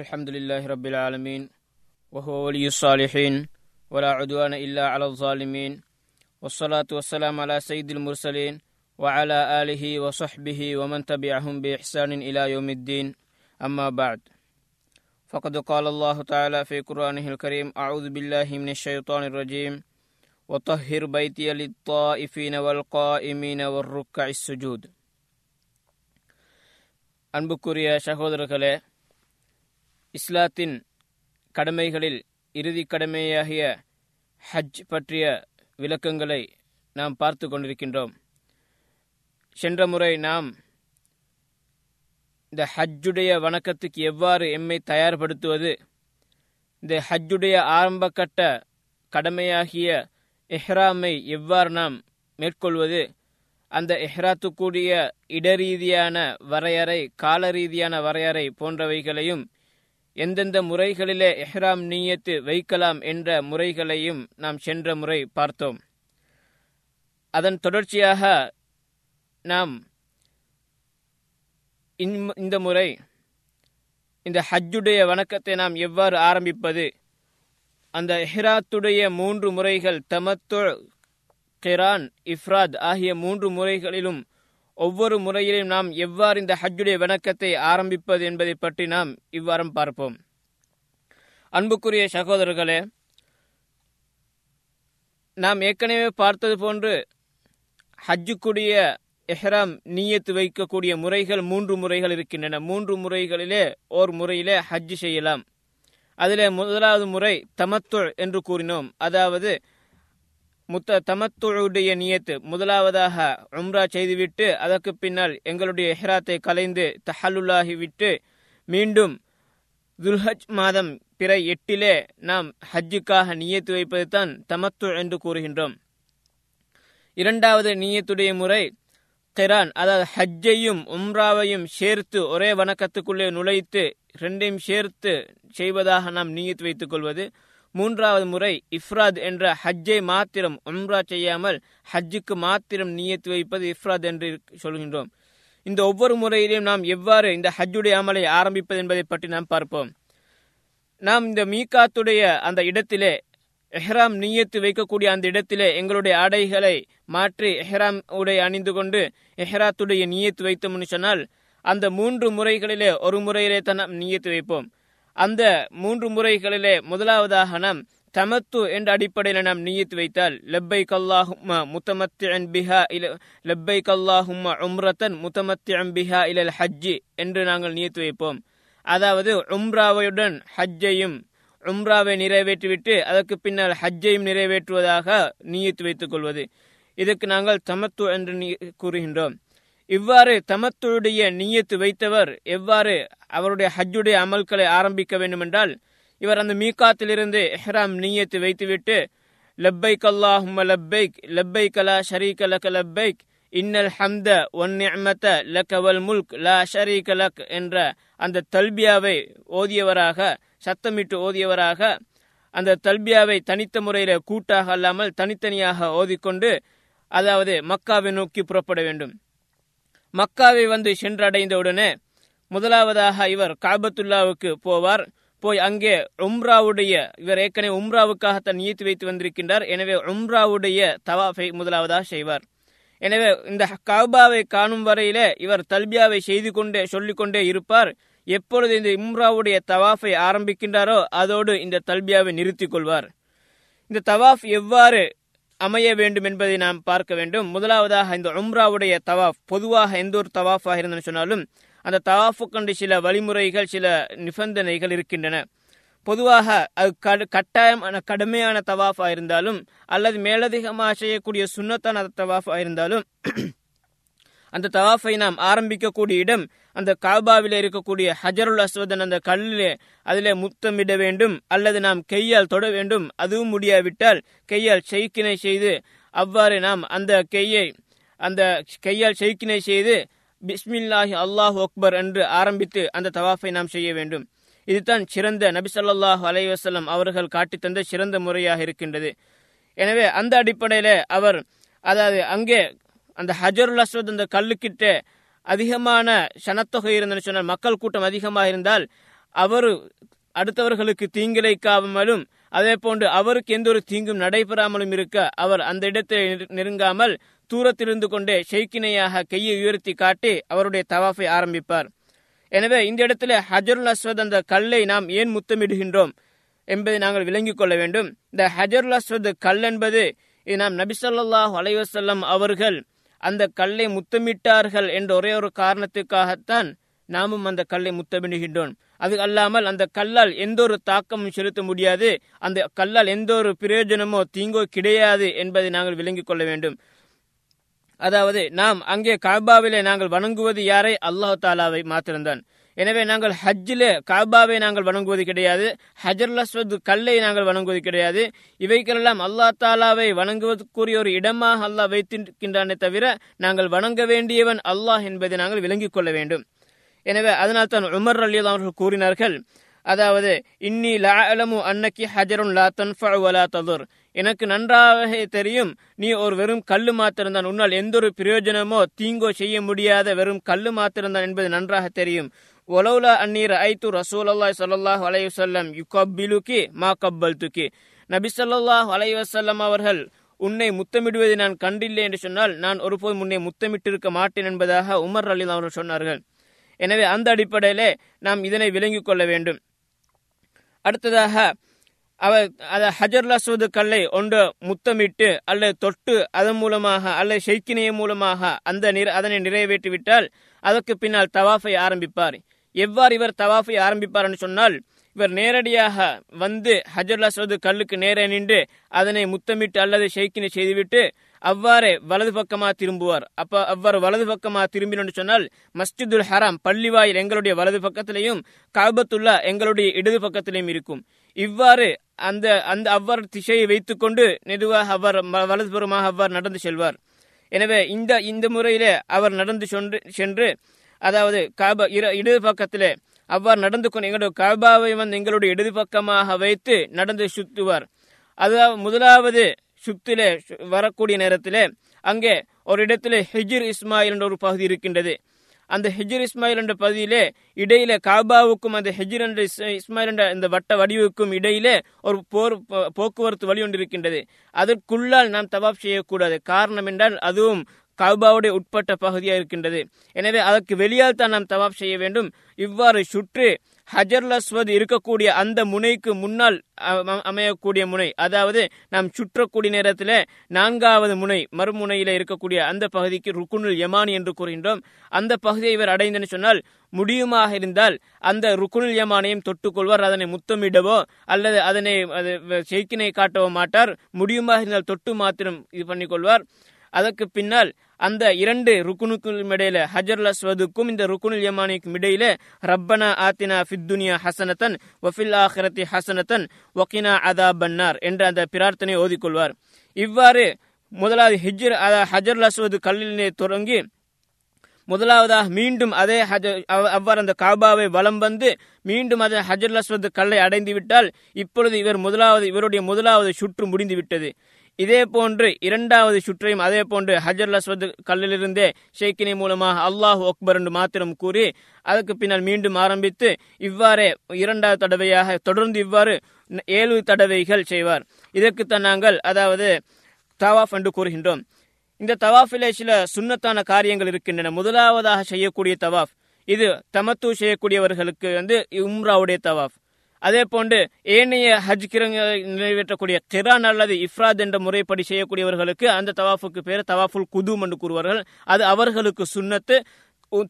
الحمد لله رب العالمين وهو ولي الصالحين ولا عدوان إلا على الظالمين والصلاة والسلام على سيد المرسلين وعلى آله وصحبه ومن تبعهم بإحسان إلى يوم الدين. أما بعد فقد قال الله تعالى في قرآنه الكريم أعوذ بالله من الشيطان الرجيم وطهر بيتي للطائفين والقائمين والركع السجود. أنبكر يا شهود ركلي இஸ்லாத்தின் கடமைகளில் இறுதி கடமையாகிய ஹஜ் பற்றிய விளக்கங்களை நாம் பார்த்து கொண்டிருக்கின்றோம். சென்ற முறை நாம் இந்த ஹஜ்ஜுடைய வணக்கத்துக்கு எவ்வாறு எம்மை தயார்படுத்துவது இந்த ஹஜ்ஜுடைய ஆரம்பகட்ட கடமையாகிய எஹ்ராமை எவ்வாறு நாம் மேற்கொள்வது அந்த எஹ்ராத்துக்குரிய இடரீதியான வரையறை கால ரீதியான வரையறை போன்றவைகளையும் எந்தெந்த முறைகளிலே எஹ்ராம் நீயத்து வைக்கலாம் என்ற முறைகளையும் நாம் சென்ற முறை பார்த்தோம். அதன் தொடர்ச்சியாக நாம் இந்த முறை இந்த ஹஜ்ஜுடைய வணக்கத்தை நாம் எவ்வாறு ஆரம்பிப்பது அந்த எஹ்ராத்துடைய மூன்று முறைகள் தமத்து கிரான் இஃப்ராத் ஆகிய மூன்று முறைகளிலும் ஒவ்வொரு முறையிலும் நாம் எவ்வாறு இந்த ஹஜ்ஜுடைய வணக்கத்தை ஆரம்பிப்பது என்பதை பற்றி நாம் இவ்வாறும் பார்ப்போம். அன்புக்குரிய சகோதரர்களே நாம் ஏற்கனவே பார்த்தது போன்று ஹஜ்ஜுக்குரிய எஹ்ராம் நீயத்து வைக்கக்கூடிய முறைகள் மூன்று முறைகள் இருக்கின்றன. மூன்று முறைகளிலே ஓர் முறையிலே ஹஜ்ஜு செய்யலாம். அதிலே முதலாவது முறை தமத்துள் என்று கூறினோம். அதாவது முத்த தமத்துடைய நியத்து. முதலாவதாக உம்ரா செய்துவிட்டு அதற்கு பின்னால் எங்களுடைய எஹ்ராத்தை கலைந்து தஹல்லுல்லாகி விட்டு மீண்டும் துல்ஹஜ் மாதம் பிற எட்டிலே நாம் ஹஜ்ஜுக்காக நியத்து வைப்பது தான் தமத்து என்று கூறுகின்றோம். இரண்டாவது நீயத்துடைய முறை கிரான் அதாவது ஹஜ்ஜையும் உம்ராவையும் சேர்த்து ஒரே வணக்கத்துக்குள்ளே நுழைத்து ரெண்டையும் சேர்த்து செய்வதாக நாம் நியத்து வைத்துக் கொள்வது. மூன்றாவது முறை இஃப்ராத் என்ற ஹஜ்ஜை மாத்திரம் உம்ரா செய்யாமல் ஹஜ்ஜுக்கு மாத்திரம் நியத்து வைப்பது இஃப்ராத் என்று சொல்கின்றோம். இந்த ஒவ்வொரு முறையிலும் நாம் எவ்வாறு இந்த ஹஜ்ஜுடைய அமலை ஆரம்பிப்பது என்பதை பற்றி நாம் பார்ப்போம். நாம் இந்த மீகாத்துடைய அந்த இடத்திலே எஹ்ராம் நீயத்து வைக்கக்கூடிய அந்த இடத்திலே எங்களுடைய ஆடைகளை மாற்றி எஹ்ராம் உடை அணிந்து கொண்டு எஹ்ராத்துடைய நீயத்து வைத்தோம்னு சொன்னால் அந்த மூன்று முறைகளிலே ஒரு முறையிலே தான் நாம் நீயத்து வைப்போம். அந்த மூன்று முறைகளிலே முதலாவதாக நாம் தமத்து என்ற அடிப்படையில் நாம் நீயத்து வைத்தால் லெப்பை கல்லாஹும் முத்தமத்தியன் பிஹா இல லெப்பை கல்லாஹும் உம்ரத்தன் முத்தமத்தியன் பிஹா இலல் ஹஜ்ஜி என்று நாங்கள் நீயத்து வைப்போம். அதாவது உம்ராவையுடன் ஹஜ்ஜையும் உம்ராவை நிறைவேற்றிவிட்டு அதற்கு பின்னால் ஹஜ்ஜையும் நிறைவேற்றுவதாக நீயத்து வைத்துக் கொள்வது. இதுக்கு நாங்கள் தமத்து என்று கூறுகின்றோம். இவ்வாறு தமத்துடைய நீயத்து வைத்தவர் எவ்வாறு அவருடைய ஹஜ்ஜுடைய அமல்களை ஆரம்பிக்க வேண்டுமென்றால் இவர் அந்த மீகாத்திலிருந்து எஹ்ராம் நீயத்து வைத்துவிட்டு லப்பைக் அல்லாஹும் லப்பைக் லப்பைக் லா ஷரீக லக லப்பைக் இன்னல் ஹம்த ஒன் நிஅமத லக முல்க் லா ஷரீக லக் என்ற அந்த தல்பியாவை ஓதியவராக சத்தமிட்டு ஓதியவராக அந்த தல்பியாவை தனித்த முறையில் கூட்டாக அல்லாமல் தனித்தனியாக ஓதிக்கொண்டு அதாவது மக்காவை நோக்கி புறப்பட வேண்டும். மக்காவை வந்து சென்றடைந்தவுடனே முதலாவதாக இவர் காபத்துல்லாவுக்கு போவார். போய் அங்கே உம்ராவுடைய இவர் ஏற்கனவே உம்ராவுக்காக தன் ஈத்து வைத்து வந்திருக்கின்றார். எனவே உம்ராவுடைய தவாஃபை முதலாவதாக செய்வார். எனவே இந்த காபாவை காணும் வரையிலே இவர் தல்பியாவை செய்து கொண்டே சொல்லிக்கொண்டே இருப்பார். எப்பொழுது இந்த உம்ராவுடைய தவாஃபை ஆரம்பிக்கின்றாரோ அதோடு இந்த தல்பியாவை நிறுத்திக் கொள்வார். இந்த தவாஃப் எவ்வாறு அமைய வேண்டும் என்பதை நாம் பார்க்க வேண்டும். முதலாவதாக இந்த உம்ராவுடைய தவாஃப் பொதுவாக எந்த ஒரு தவாஃபாக இருந்தன்னு சொன்னாலும் அந்த தவாஃபுக்கண்டு சில வழிமுறைகள் சில நிபந்தனைகள் இருக்கின்றன. பொதுவாக அது கட்டாயமான கடுமையான தவாஃபாக இருந்தாலும் அல்லது மேலதிகமாக செய்யக்கூடிய சுண்ணத்தான தவாஃபாக இருந்தாலும் அந்த தவாஃபை நாம் ஆரம்பிக்கக்கூடிய இடம் அந்த காபாவில் இருக்கக்கூடிய ஹஜருல் அஸ்வதன் அந்த கல்லிலே அதிலே முத்தமிட வேண்டும் அல்லது நாம் கையால் தொட வேண்டும் அதுவும் முடியாவிட்டால் கையால் செய்கினை செய்து அவ்வாறு நாம் அந்த கையை அந்த கையால் செய்கினை செய்து பிஸ்மில்லாஹி அல்லாஹ் அக்பர் என்று ஆரம்பித்து அந்த தவாஃபை நாம் செய்ய வேண்டும். இதுதான் சிறந்த நபிசல்லாஹு அலைவசல்லம் அவர்கள் காட்டித்தந்த சிறந்த முறையாக இருக்கின்றது. எனவே அந்த அடிப்படையில் அவர் அதாவது அங்கே அந்த ஹஜருல் அஸ்வத் அந்த கல்லுக்கிட்ட அதிகமான சனத்தொகை இருந்தன்னு சொன்னால் மக்கள் கூட்டம் அதிகமாக இருந்தால் அவர் அடுத்தவர்களுக்கு தீங்கிழைக்காமலும் அதே போன்று அவருக்கு எந்த ஒரு தீங்கும் நடைபெறாமலும் இருக்க அவர் அந்த இடத்தை நெருங்காமல் தூரத்திலிருந்து கொண்டே ஷெய்கினையாக கையை உயர்த்தி காட்டி அவருடைய தவாஃபை ஆரம்பிப்பார். எனவே இந்த இடத்துல ஹஜருல் அஸ்வத் அந்த கல்லை நாம் ஏன் முத்தமிடுகின்றோம் என்பதை நாங்கள் விளங்கிக் கொள்ள வேண்டும். இந்த ஹஜருல் அஸ்வத் கல் என்பது இது நாம் நபிசல்லாஹ் அலைவசல்லம் அவர்கள் அந்த கல்லை முத்தமிட்டார்கள் என்ற ஒரே ஒரு காரணத்துக்காகத்தான் நாமும் அந்த கல்லை முத்தமிடுகின்றோம். அது அல்லாமல் அந்த கல்லால் எந்த ஒரு தாக்கமும் செலுத்த முடியாது. அந்த கல்லால் எந்த ஒரு பிரயோஜனமோ தீங்கோ கிடையாது என்பதை நாங்கள் விளங்கிக் கொள்ள வேண்டும். அதாவது நாம் அங்கே காபாவிலே நாங்கள் வணங்குவது யாரை? அல்லாஹ் தாலாவை மாத்திரம்தான். எனவே நாங்கள் ஹஜ்ஜிலே காபாவை நாங்கள் வணங்குவது கிடையாது. ஹஜர் அஸ்வத் கல்லை நாங்கள் வணங்குவது கிடையாது. இவைக்கெல்லாம் அல்லா தாலாவை வணங்குவதற்குரிய ஒரு இடமாக அல்லாஹ் வைத்திருக்கின்றானே தவிர நாங்கள் வணங்க வேண்டியவன் அல்லாஹ் என்பதை நாங்கள் விளங்கிக் கொள்ள வேண்டும். எனவே அதனால் தான் உமர் அலி அவர்கள் கூறினார்கள் அதாவது இன்னி லாலமு அன்னக்கி ஹஜருன் லா தன்ஃபா வலா ததுர். எனக்கு நன்றாக தெரியும் நீ ஒரு வெறும் கல்லு மாத்திருந்தான் உன்னால் எந்த ஒரு பிரயோஜனமோ தீங்கோ செய்ய முடியாத வெறும் கல்லு மாத்திருந்தான் என்பது நன்றாக தெரியும். ஒலவுலா அந்நீர் ஐத்து ரசூல் அல்லாஹ் சல்லாஹ் அலையுசல்லம் யுகப்பிலுக்கி மா கப்பல் துக்கி நபி சொல்லாஹ் அலைவசல்லம் அவர்கள் உன்னை முத்தமிடுவதை நான் கண்டில்லை என்று சொன்னால் நான் ஒருபோதும் உன்னை முத்தமிட்டிருக்க மாட்டேன் என்பதாக உமர் அலி அவர்கள் சொன்னார்கள். எனவே அந்த அடிப்படையிலே நாம் இதனை விளங்கிக் கொள்ள வேண்டும். அடுத்ததாக அவர் அதை ஹஜர் அஸ்வது கல்லை ஒன்று முத்தமிட்டு அல்லது தொட்டு அதன் மூலமாக அல்லது ஷெய்கினிய மூலமாக அந்த அதனை நிறைவேற்றிவிட்டால் அதற்கு பின்னால் தவாஃபை ஆரம்பிப்பார். எவ்வாறு இவர் தவாஃபை ஆரம்பிப்பார் என்று சொன்னால் இவர் நேரடியாக வந்து ஹஜர் அஸ்வது கல்லுக்கு நேரே நின்று அதனை முத்தமிட்டு அல்லது ஷெய்கினை செய்துவிட்டு அவ்வாறே வலது பக்கமா திரும்புவார். அப்ப அவ்வாறு வலது பக்கமா திரும்பினு சொன்னால் மஸ்ஜிதுல் ஹராம் பள்ளிவாயில் எங்களுடைய வலது பக்கத்திலையும் காபத்துல்லா எங்களுடைய இடது பக்கத்திலையும் இருக்கும். இவ்வாறு அந்த அந்த அவ்வாறு திசையை வைத்துக்கொண்டு மெதுவாக அவர் வலதுபுறமாக அவ்வாறு நடந்து செல்வார். எனவே இந்த இந்த முறையிலே அவர் நடந்து சென்று சென்று அதாவது காபா இடது பக்கத்திலே அவ்வாறு நடந்து கொண்டு எங்களுடைய காபாவை வந்து எங்களுடைய இடது பக்கமாக வைத்து நடந்து சுத்துவார். அதாவது முதலாவது சுத்திலே வரக்கூடிய நேரத்திலே அங்கே ஒரு இடத்துல ஹிஜிர் இஸ்மாயில் என்ற ஒரு பகுதி இருக்கின்றது. அந்த ஹிஜிர் இஸ்மாயில் என்ற பகுதியிலே இடையிலே காபாவுக்கும் அந்த ஹிஜிர் என்ற இஸ்மாயில் என்ற இந்த வட்ட வடிவுக்கும் இடையிலே ஒரு போர் போக்குவரத்து வழி ஒன்று இருக்கின்றது. அதற்குள்ளால் நாம் தவாப் செய்யக்கூடாது. காரணம் என்றால் அதுவும் கல்பாவுடைய உட்பட்ட பகுதியாக இருக்கின்றது. எனவே அதற்கு வெளியால் தான் நாம் தவாப் செய்ய வேண்டும். இவ்வாறு சுற்று ஹஜர்லஸ்வத் இருக்கக்கூடிய அந்த முனைக்கு முன்னால் அமையக்கூடிய முனை அதாவது நாம் சுற்றக்கூடிய நேரத்தில் நான்காவது முனை மறுமுனையில் இருக்கக்கூடிய அந்த பகுதிக்கு ருக்குனுல் யமானி என்று கூறுகின்றோம். அந்த பகுதியை இவர் அடைந்தன்னு சொன்னால் முடியுமாக இருந்தால் அந்த ருக்குனுல் யமானையும் தொட்டுக்கொள்வார் அதனை முத்தமிடவோ அல்லது அதனை செய்கினை காட்டவோ மாட்டார். முடியுமாக இருந்தால் தொட்டு மாத்திரம் இது பண்ணிக்கொள்வார். அதற்கு பின்னால் அந்த இரண்டு ருக்குனுக்கும் இடையில ஹஜர் அஸ்வதுக்கும் இந்த ருக்குனுல் யமானிக்கும் இடையில ரப்பனா ஆத்தினா ஃபித்துனியா ஹசனத்தன் வஃபில் ஆஹிரத்தி ஹசனத்தன் வக்கினா அதா பன்னார் என்ற அந்த பிரார்த்தனை ஓதிக்கொள்வார். இவ்வாறு முதலாவது ஹிஜர் ஹஜர் அஸ்வது கல்லிலே தொடங்கி முதலாவதாக மீண்டும் அதே அவ்வாறு அந்த காபாவை வலம் வந்து மீண்டும் அதே ஹஜர் அஸ்வது கல்லை அடைந்து விட்டால் இப்பொழுது இவர் முதலாவது இவருடைய முதலாவது சுற்று முடிந்து விட்டது. இதே போன்று இரண்டாவது சுற்றையும் அதே போன்று ஹஜர் லஸ்வத் கல்லிலிருந்தே ஷேக்கினி மூலமாக அல்லாஹ் அக்பர் என்று மாத்திரம் கூறி அதற்கு பின்னால் மீண்டும் ஆரம்பித்து இவ்வாறே இரண்டாவது தடவையாக தொடர்ந்து இவ்வாறு ஏழு தடவைகள் செய்வார். இதற்குத்தான் நாங்கள் அதாவது தவாஃப் என்று கூறுகின்றோம். இந்த தவாஃபிலே சில சுண்ணத்தான காரியங்கள் இருக்கின்றன. முதலாவதாக செய்யக்கூடிய தவாஃப் இது தமத்து செய்யக்கூடியவர்களுக்கு வந்து உம்ராவுடைய தவாஃப். அதே போன்று ஏனைய ஹஜ் கிரங்களை நிறைவேற்றக்கூடிய கிரான் அல்லது இஃப்ராத் என்ற முறைப்படி செய்யக்கூடியவர்களுக்கு அந்த தவாஃபுக்கு பேர் தவாஃபுல் குதும் என்று கூறுவார்கள். அது அவர்களுக்கு சுண்ணத்து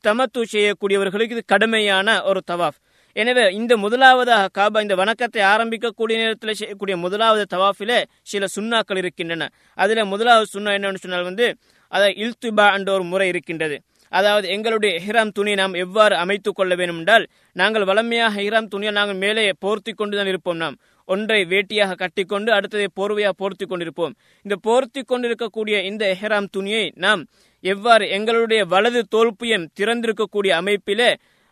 தமத்து செய்யக்கூடியவர்களுக்கு இது கடுமையான ஒரு தவாஃப். எனவே இந்த முதலாவதாக காபா இந்த வணக்கத்தை ஆரம்பிக்கக்கூடிய நேரத்தில் செய்யக்கூடிய முதலாவது தவாஃபிலே சில சுண்ணாக்கள் இருக்கின்றன. அதில் முதலாவது சுண்ணா என்னன்னு சொன்னால் வந்து அதை இல்துபா என்ற ஒரு முறை இருக்கின்றது. அதாவது எங்களுடைய ஹிராம் துணியை நாம் எவ்வாறு அமைத்துக் கொள்ள வேண்டும் என்றால் நாங்கள் வளமையாக ஹிராம் துணியை நாங்கள் மேலே போர்த்தி கொண்டுதான் இருப்போம் நாம். ஒன்றை வேட்டியாக கட்டிக்கொண்டு அடுத்ததை போர்வையாக போர்த்தி கொண்டிருப்போம். இந்த போர்த்தி கொண்டிருக்கக்கூடிய இந்த ஹெராம் துணியை நாம் எவ்வாறு எங்களுடைய வலது தோல்பியம் திறந்திருக்கக்கூடிய அமைப்பிலே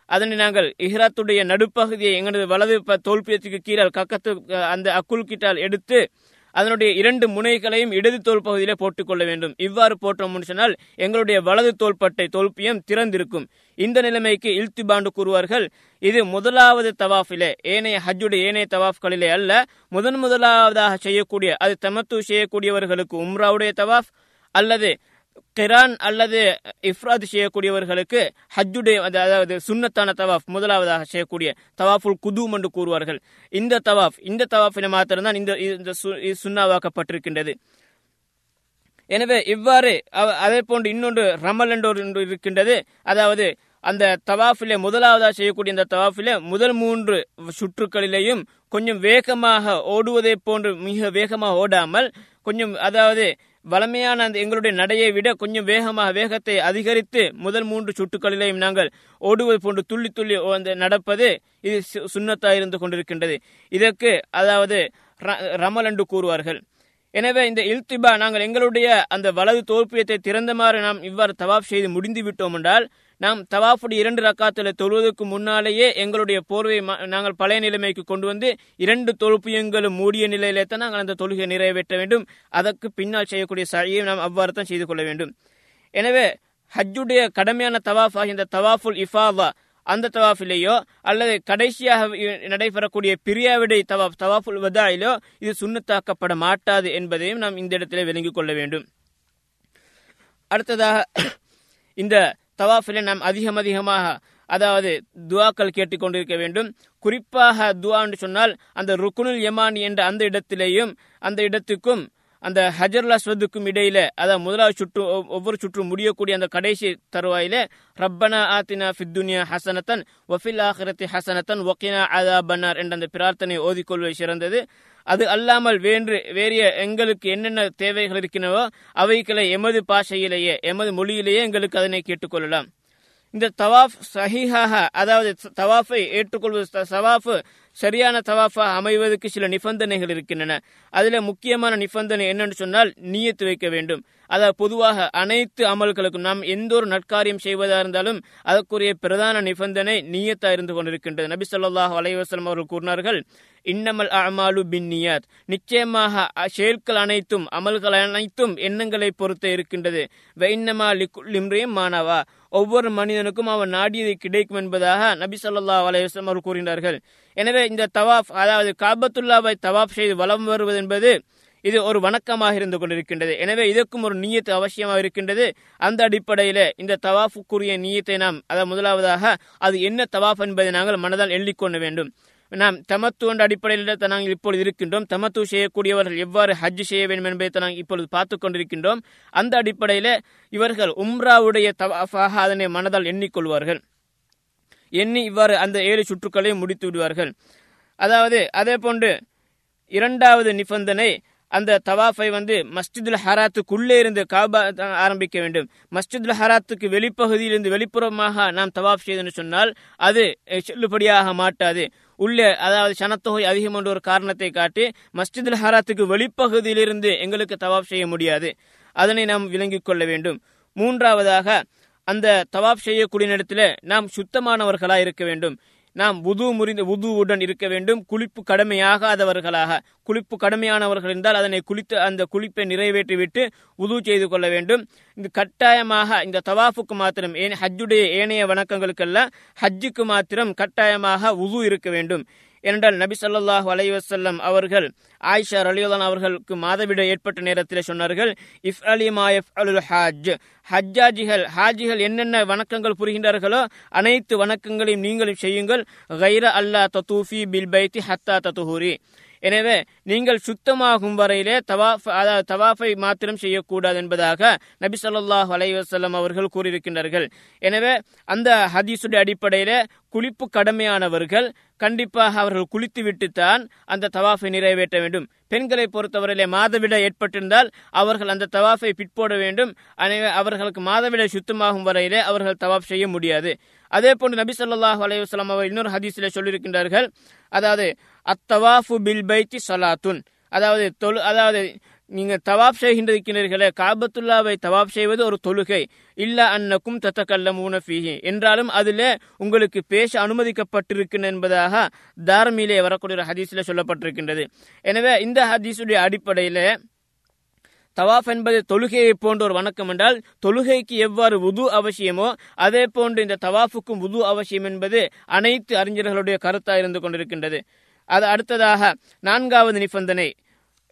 அதனை நாங்கள் இஹ்ராத்துடைய நடுப்பகுதியை எங்களது வலது தோல்பியத்துக்கு கீழால் கக்கத்து அந்த அக்குள் கிட்டால் எடுத்து அதனுடைய இரண்டு முனைகளையும் இடது தோல் பகுதியிலே போட்டுக்கொள்ள வேண்டும். இவ்வாறு போட்டோம் சொன்னால் எங்களுடைய வலது தோள்பட்டை தோல்பியம் திறந்திருக்கும். இந்த நிலைமைக்கு இல்திபாண்டு கூறுவார்கள் இது முதலாவது தவாஃபிலே ஏனைய ஹஜ்ஜுடைய ஏனைய தவாஃப்களிலே அல்ல முதன் முதலாவதாக செய்யக்கூடிய அது தமத்து செய்யக்கூடியவர்களுக்கு உம்ராவுடைய தவாஃப் அல்லது கிரான் அல்லது இஃப்ராத் செய்யக்கூடியவர்களுக்கு ஹஜ்ஜுடைய அதாவது சுன்னத்தான தவாஃப் முதலாவதாக செய்யக்கூடிய தவாஃபுல் குதூம் என்று கூறுவார்கள். இந்த தவாஃப் இந்த தவாஃபில் மாத்திரம்தான் இந்த இந்த சுண்ணாவாக்கப்பட்டிருக்கின்றது. எனவே இவ்வாறு அதே போன்று இன்னொன்று ரமல் என்று ஒன்று இருக்கின்றது. அதாவது அந்த தவாஃபிலே முதலாவதாக செய்யக்கூடிய இந்த தவாஃபிலே முதல் மூன்று சுற்றுக்களிலேயும் கொஞ்சம் வேகமாக ஓடுவதை போன்று மிக வேகமாக ஓடாமல் கொஞ்சம் அதாவது வளமையான அந்த எங்களுடைய நடையை விட கொஞ்சம் வேகமாக வேகத்தை அதிகரித்து முதல் மூன்று சுட்டுக்களிலேயும் நாங்கள் ஓடுவது போன்று துள்ளி துள்ளி அந்த நடப்பது இது சுண்ணத்தாக இருந்து கொண்டிருக்கின்றது. இதற்கு அதாவது ரமல் என்று கூறுவார்கள். எனவே இந்த இல்திபா நாங்கள் எங்களுடைய அந்த வலது தோல்பியத்தை திறந்தமாறு நாம் இவ்வாறு தவாப் செய்து முடிந்து விட்டோம் என்றால் நாம் தவாஃபுடைய இரண்டு ரக்காத்தில் தொழுவதற்கு முன்னாலேயே எங்களுடைய போர்வை நாங்கள் பழைய நிலைமைக்கு கொண்டு வந்து இரண்டு தொழுப்பியங்களும் மூடிய நிலையிலே தான் நாங்கள் அந்த தொழுகை நிறைவேற்ற வேண்டும். அதற்கு பின்னால் செய்யக்கூடிய சழியை நாம் அவ்வாறு தான் செய்து கொள்ள வேண்டும். எனவே ஹஜ்ஜுடைய கடமையான தவாஃப் ஆகிய இந்த தவாஃபுல் இஃபாவா அந்த தவாஃபிலேயோ அல்லது கடைசியாக நடைபெறக்கூடிய பிரியாவிடை தவாஃப் தவாஃபுல் வதாயிலோ இது சுண்ணத்தாக்கப்பட மாட்டாது என்பதையும் நாம் இந்த இடத்திலே விளங்கிக் கொள்ள வேண்டும். அடுத்ததாக இந்த தவாஃபில் நாம் அதிகம் அதிகமாக அதாவது துவாக்கள் கேட்டுக்கொண்டிருக்க வேண்டும். குறிப்பாக துவா என்று சொன்னால் அந்த ருக்குனுல் யமான் என்ற அந்த இடத்திலேயும் அந்த இடத்துக்கும் அந்த ஹஜர்லா ஸ்வதுக்கும் இடையில அதாவது முதலாவது சுற்று ஒவ்வொரு சுற்றும் முடியக்கூடிய அந்த கடைசி தருவாயில ரப்பனா ஆத்தினா ஃபித்துனியா ஹசனத்தன் வஃபில் ஆஹிரத்தி ஹசனத்தன் ஒக்கினா அதா பன்னார் என்ற அந்த பிரார்த்தனை ஓதிக்கொள்வது சிறந்தது. அது அல்லாமல் வேறு வேறிய எங்களுக்கு என்னென்ன தேவைகள் இருக்கின்றவோ அவைகளை எமது பாஷையிலேயே எமது மொழியிலேயே எங்களுக்கு அதனை கேட்டுக்கொள்ளலாம். இந்த தவாஃப் சஹிஹாக அதாவது தவாஃபை ஏற்றுக்கொள்வது சவாஃப் சரியான தவாஃபாக அமைவதற்கு சில நிபந்தனைகள் இருக்கின்றன. அதில் முக்கியமான நிபந்தனை என்னன்னு சொன்னால் நீயத்து வைக்க வேண்டும். அதாவது பொதுவாக அனைத்து அமல்களுக்கும் நாம் எந்த ஒரு நற்காரியம் செய்வதாக இருந்தாலும் அதற்குரிய பிரதான நிபந்தனை நீயத்தா இருந்து கொண்டிருக்கின்றது. நபி சொல்லாஹ் அலைவாஸ்லம் அவர்கள் கூறினார்கள் இன்னமல் அமாலு பின் நியாத் நிச்சயமாக செயல்கள் அனைத்தும் அமல்கள் அனைத்தும் எண்ணங்களை பொறுத்து இருக்கின்றது. வெயின்னமா லிம்ரேம் மாணவா ஒவ்வொரு மனிதனுக்கும் அவன் நாடியது கிடைக்கும் என்பதாக நபி சொல்லா அலையம் அவர்கள் கூறினார்கள். எனவே இந்த தவாஃப் அதாவது காபத்துல்லாவை தவாஃப் செய்து வலம் வருவது என்பது இது ஒரு வணக்கமாக இருந்து கொண்டிருக்கின்றது. எனவே இதற்கும் ஒரு நீயத்து அவசியமாக இருக்கின்றது. அந்த அடிப்படையில் இந்த தவாஃபுக்குரிய நீயத்தை நாம் அதாவது முதலாவதாக அது என்ன தவாஃப் என்பதை நாங்கள் மனதால் எண்ணிக்கொள்ள வேண்டும். நாம் தமத்து என்ற அடிப்படையில் நாங்கள் இப்பொழுது இருக்கின்றோம். தமத்து செய்யக்கூடியவர்கள் எவ்வாறு ஹஜ் செய்ய வேண்டும் என்பதை நாங்கள் இப்பொழுது பார்த்து கொண்டிருக்கின்றோம். அந்த அடிப்படையில் இவர்கள் உம்ராவுடைய தவாஃபாக அதனை மனதால் எண்ணிக்கொள்வார்கள். எண்ணி இவ்வாறு அந்த ஏழு சுற்றுக்களை முடித்து விடுவார்கள். அதாவது அதே போன்று இரண்டாவது நிபந்தனை அந்த தவாஃபை வந்து மஸ்ஜிதுல் ஹராத்துக்குள்ளே இருந்து காபா ஆரம்பிக்க வேண்டும். மஸ்ஜிதுல் ஹராத்துக்கு வெளிப்பகுதியிலிருந்து வெளிப்புறமாக நாம் தவாஃப் செய்தோம்னு சொன்னால் அது செல்லுபடியாக மாட்டாது. உள்ளே அதாவது சனத்தொகை அதிகம் என்ற ஒரு காரணத்தை காட்டி மஸ்ஜிதுல் ஹராத்துக்கு வெளிப்பகுதியிலிருந்து எங்களுக்கு தவாப் செய்ய முடியாது. அதனை நாம் விளங்கிக் கொள்ள வேண்டும். மூன்றாவதாக அந்த தவாப் செய்யக்கூடிய இடத்துல நாம் சுத்தமானவர்களாக இருக்க வேண்டும். நாம் உது முறிந்த உதுவுடன் இருக்க வேண்டும். குளிப்பு கடமையாகாதவர்களாக. குளிப்பு கடமையானவர்கள் இருந்தால் அதனை குளித்து அந்த குளிப்பை நிறைவேற்றிவிட்டு உது செய்து கொள்ள வேண்டும். இந்த கட்டாயமாக இந்த தவாஃபுக்கு மாத்திரம் ஏன் ஹஜ்ஜுடைய ஏனைய வணக்கங்களுக்கெல்லாம் ஹஜ்ஜுக்கு மாத்திரம் கட்டாயமாக உது இருக்க வேண்டும். ஏனென்றால் நபி சொல்லாஹ் அலைவசல்லம் அவர்கள் ஆயிஷா அலியுல்லான் அவர்களுக்கு மாதவிட ஏற்பட்ட நேரத்தில் சொன்னார்கள் இஃப் அலிமா எஃப் அலுல் ஹாஜ். ஹஜ்ஜாஜிகள் ஹாஜிகள் என்னென்ன வணக்கங்கள் புரிகின்றார்களோ அனைத்து வணக்கங்களையும் நீங்களும் செய்யுங்கள். கைர அல்லா தத்தூஃபி பில் பைத்தி ஹத்தா தத்துஹூரி எனவே நீங்கள் சுத்தமாகும் வரையிலே தவாஃப் அதாவது தவாஃபை மாத்திரம் செய்யக்கூடாது என்பதாக நபி சொல்லாஹ் அலைவசல்லம் அவர்கள் கூறியிருக்கின்றார்கள். எனவே அந்த ஹதீசுடைய அடிப்படையில் குளிப்பு கடமையானவர்கள் கண்டிப்பாக அவர்கள் குளித்து விட்டுத்தான் அந்த தவாஃபை நிறைவேற்ற வேண்டும். பெண்களை பொறுத்தவரையிலே மாதவிட ஏற்பட்டிருந்தால் அவர்கள் அந்த தவாஃபை பிற்போட வேண்டும். அவர்களுக்கு மாதவிட சுத்தமாகும் வரையிலே அவர்கள் தவாஃப் செய்ய முடியாது. அதே போன்று நபி சொல்லாஹ் அலையுஸ்லாம் அவர் இன்னொரு ஹதீஸில் சொல்லியிருக்கின்றார்கள். அதாவது அத்தவாஃபு பில் பைத்தி சலாத்துன். அதாவது தொழு அதாவது நீங்க தவாப் செய்கின்றிருக்கிறீர்களே காபத்துல்லாவை தவாப் செய்வது ஒரு தொழுகை. இல்ல அன்னக்கும் தத்தக்கல்ல ஃபீஹி. என்றாலும் அதில் உங்களுக்கு பேச அனுமதிக்கப்பட்டிருக்கின்ற என்பதாக தார்மியிலே வரக்கூடிய ஒரு ஹதீஸில் சொல்லப்பட்டிருக்கின்றது. எனவே இந்த ஹதீஸுடைய அடிப்படையில் தவாஃப் என்பது தொழுகையை போன்ற ஒரு வணக்கம் என்றால் தொழுகைக்கு எவ்வாறு உது அவசியமோ அதே போன்று இந்த தவாஃபுக்கும் உது அவசியம் என்பது அனைத்து அறிஞர்களுடைய கருத்தாக இருந்து கொண்டிருக்கின்றது. அது அடுத்ததாக நான்காவது நிபந்தனை.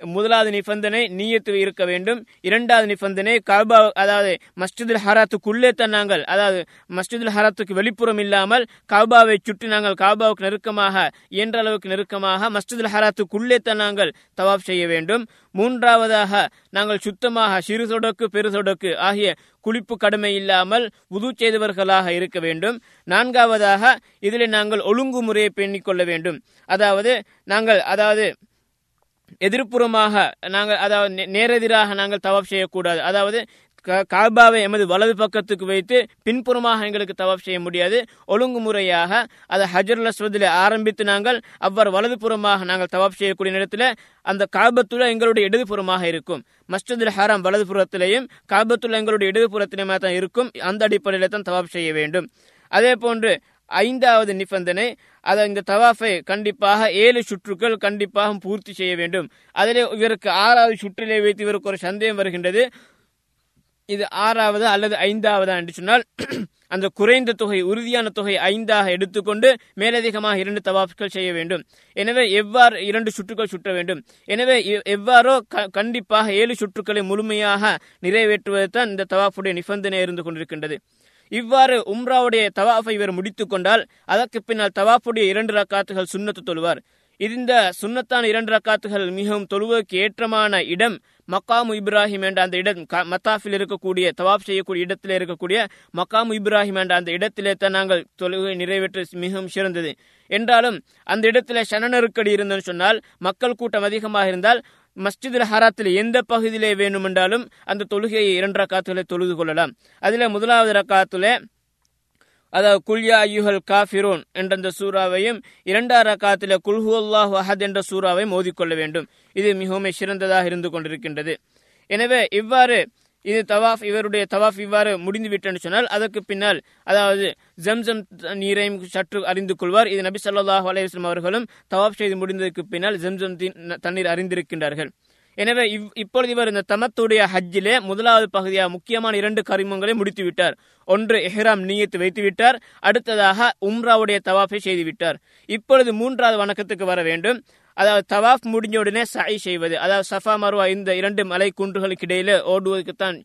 முதலாவது நிபந்தனை நீயத்து இருக்க வேண்டும். இரண்டாவது நிபந்தனை கபா அதாவது மஸ்ஜிதுல் ஹராத்துக்குள்ளே தான் நாங்கள் அதாவது மஸ்ஜிதுல் ஹராத்துக்கு வெளிப்புறம் இல்லாமல் காபாவை சுற்றி நாங்கள் காபாவுக்கு நெருக்கமாக இயன்ற அளவுக்கு நெருக்கமாக மஸ்ஜிதுல் ஹராத்துக்குள்ளே தான் நாங்கள் தவாப் செய்ய வேண்டும். மூன்றாவதாக நாங்கள் சுத்தமாக சிறு சொடக்கு பெரு சொடக்கு ஆகிய குளிப்பு கடமை இல்லாமல் உது செய்தவர்களாக இருக்க வேண்டும். நான்காவதாக இதில் நாங்கள் ஒழுங்குமுறையை பெண்ணிக்கொள்ள வேண்டும். அதாவது நாங்கள் அதாவது எதிர்ப்புறமாக நாங்கள் அதாவது நேரெதிராக நாங்கள் தவாப் செய்யக்கூடாது. அதாவது காபாவை எமது வலது பக்கத்துக்கு வைத்து பின்புறமாக எங்களுக்கு தவாப் செய்ய முடியாது. ஒழுங்குமுறையாக அதை ஹஜர் அஸ்வதில் ஆரம்பித்து நாங்கள் அவ்வாறு வலது புறமாக நாங்கள் தவாப் செய்யக்கூடிய நேரத்தில் அந்த காபத்துள்ள எங்களுடைய இடதுபுறமாக இருக்கும். மஸ்ஜிதுல் வலது புறத்திலையும் கால்பத்துள்ள எங்களுடைய இடதுபுறத்திலேயுமே தான் இருக்கும். அந்த அடிப்படையில் தான் தவாப் செய்ய வேண்டும். அதே போன்று ஐந்தாவது நிபந்தனை அதை இந்த தவாஃபை கண்டிப்பாக ஏழு சுற்றுக்கள் கண்டிப்பாக பூர்த்தி செய்ய வேண்டும். அதிலே இவருக்கு ஆறாவது சுற்றிலே வைத்து இவருக்கு ஒரு சந்தேகம் வருகின்றது. இது ஆறாவது அல்லது ஐந்தாவதா என்று சொன்னால் அந்த குறைந்த தொகை உறுதியான தொகை ஐந்தாக எடுத்துக்கொண்டு மேலதிகமாக இரண்டு தவாஃப்கள் செய்ய வேண்டும். எனவே எவ்வாறு இரண்டு சுற்றுக்கள் சுற்ற வேண்டும்? எனவே எவ்வாறோ கண்டிப்பாக ஏழு சுற்றுக்களை முழுமையாக நிறைவேற்றுவது தான் இந்த தவாஃபுடைய நிபந்தனை இருந்து கொண்டிருக்கின்றது. இவ்வாறு உம்ராவுடைய தவாஃபை இவர் முடித்துக் கொண்டால் அதற்கு பின்னால் தவாஃபுடைய இரண்டு ரக்காத்துகள் சுண்ணத்து தொழுவார். இந்த சுண்ணத்தான இரண்டு ரக்காத்துகள் மிகவும் தொழுவதற்கு ஏற்றமான இடம் மக்காமு இப்ராஹிம் என்ற அந்த இடம் மத்தாஃபில் இருக்கக்கூடிய தவாப் செய்யக்கூடிய இடத்தில் இருக்கக்கூடிய மக்காமு இப்ராஹிம் என்ற அந்த இடத்திலே தான் நாங்கள் தொழுகை நிறைவேற்ற மிகவும் சிறந்தது. என்றாலும் அந்த இடத்துல சன நெருக்கடி இருந்தன்னு சொன்னால் மக்கள் கூட்டம் அதிகமாக இருந்தால் மஸ்ஜிதுல் ஹராத்தில் எந்த பகுதியிலே வேண்டுமென்றாலும் அந்த தொழுகையை இரண்டு ரக்காத்துகளை தொழுது கொள்ளலாம். அதில் முதலாவது ரக்காத்துல அதாவது குல்யா ஐயுஹல் காஃபிரோன் என்ற அந்த சூறாவையும் இரண்டாவது ரக்காத்தில் குல்ஹு அல்லாஹ் அஹத் என்ற சூறாவையும் ஓதிக்கொள்ள வேண்டும். இது மிகவும் சிறந்ததாக இருந்து கொண்டிருக்கின்றது. எனவே இவ்வாறு இது தவாஃப் இவருடைய தவாஃப் இவ்வாறு முடிந்து விட்டேன்னு சொன்னால் அதற்கு பின்னால் அதாவது ஜம்சம் நீரையும் சற்று அறிந்து கொள்வார். இது நபி சொல்லாஹு அலையம் அவர்களும் தவாஃப் செய்து முடிந்ததற்கு பின்னால் ஜம்சம் தண்ணீர் அறிந்திருக்கின்றார்கள். எனவே இவ் இப்பொழுது இவர் இந்த தமத்துடைய ஹஜ்ஜிலே முதலாவது பகுதியாக முக்கியமான இரண்டு கரிமங்களை முடித்துவிட்டார் ஒன்று எஹ்ராம் நீயத்து வைத்துவிட்டார் அடுத்ததாக உம்ராவுடைய தவாஃபை செய்து விட்டார். இப்பொழுது மூன்றாவது வணக்கத்துக்கு வர வேண்டும். அதாவது தவாஃப் முடிஞ்ச உடனே சாய் செய்வது. அதாவது சஃபா மருவா இந்த இரண்டு மலை குன்றுகளுக்கு இடையில ஓடுவதற்குத்தான்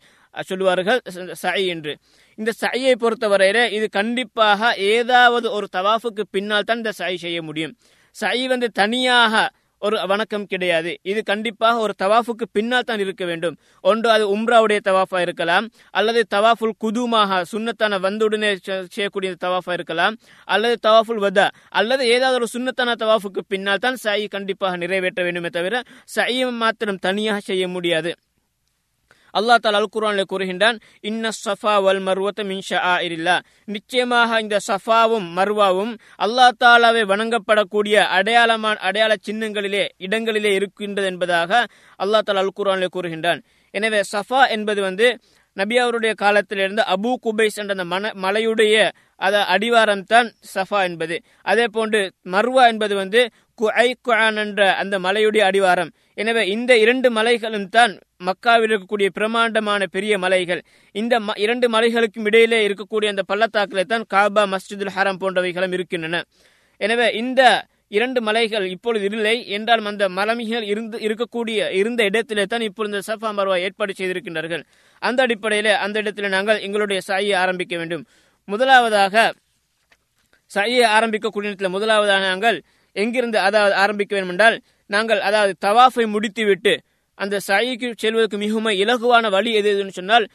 சொல்லுவார்கள் சாய் என்று. இந்த சாயை பொறுத்தவரையில இது கண்டிப்பாக ஏதாவது ஒரு தவாஃபுக்கு பின்னால் தான் இந்த சாய் செய்ய முடியும். சை வந்து தனியாக ஒரு வணக்கம் கிடையாது. இது கண்டிப்பாக ஒரு தவாஃபுக்கு பின்னால் தான் இருக்க வேண்டும். ஒன்று அது உம்ராவுடைய தவாஃபா இருக்கலாம். அல்லது தவாஃபுல் குதுமாக சுண்ணத்தான வந்துடனே செய்யக்கூடிய தவாஃபா இருக்கலாம். அல்லது தவாஃபுல் வதா. அல்லது ஏதாவது ஒரு சுண்ணத்தான தவாஃபுக்கு பின்னால் தான் சாயி கண்டிப்பாக நிறைவேற்ற வேண்டுமே தவிர சாயை மாத்திரம் தனியாக செய்ய முடியாது. அல்லா தால் அல் குரானில் கூறுகின்றான் இன்ன சஃபா வல் மர்வத்த மின்ஷா இல்லா நிச்சயமாக இந்த சஃபாவும் மர்வாவும் அல்லா தாலாவை வணங்கப்படக்கூடிய அடையாளமான அடையாள சின்னங்களிலே இடங்களிலே இருக்கின்றது என்பதாக அல்லா தால் அல் குரானில் கூறுகின்றான். எனவே சஃபா என்பது வந்து நபி அவருடைய காலத்திலிருந்து அபு குபைஸ் என்ற அந்த மன மலையுடைய அத அடிவாரம் தான் சஃபா என்பது. அதே போன்று மர்வா என்பது வந்து குஐ என்ற அந்த மலையுடைய அடிவாரம். எனவே இந்த இரண்டு மலைகளும் தான் மக்காவில் இருக்கக்கூடிய பிரமாண்டமான பெரிய மலைகள். இந்த இரண்டு மலைகளுக்கும் இடையிலே இருக்கக்கூடிய அந்த பள்ளத்தாக்கிலே தான் காபா மஸ்ஜிதுல் ஹரம் போன்றவைகளும் இருக்கின்றன. எனவே இந்த இரண்டு மலைகள் இப்பொழுது இல்லை. என்றாலும் அந்த மலமிகள் இருந்து இருக்கக்கூடிய இருந்த இடத்திலே தான் இப்பொழுது சஃபா மர்வா ஏற்பாடு செய்திருக்கின்றார்கள். அந்த அடிப்படையில் அந்த இடத்துல நாங்கள் எங்களுடைய சாயை ஆரம்பிக்க வேண்டும். முதலாவதாக சாயை ஆரம்பிக்கக்கூடிய இடத்துல முதலாவதாக நாங்கள் எங்கிருந்து அதாவது ஆரம்பிக்க வேண்டும் என்றால் நாங்கள் அதாவது தவாஃபை முடித்துவிட்டு அந்த சாயிக்கு செல்வதற்கு மிகவும் இலகுவான வழி எது எதுன்னு சொன்னால்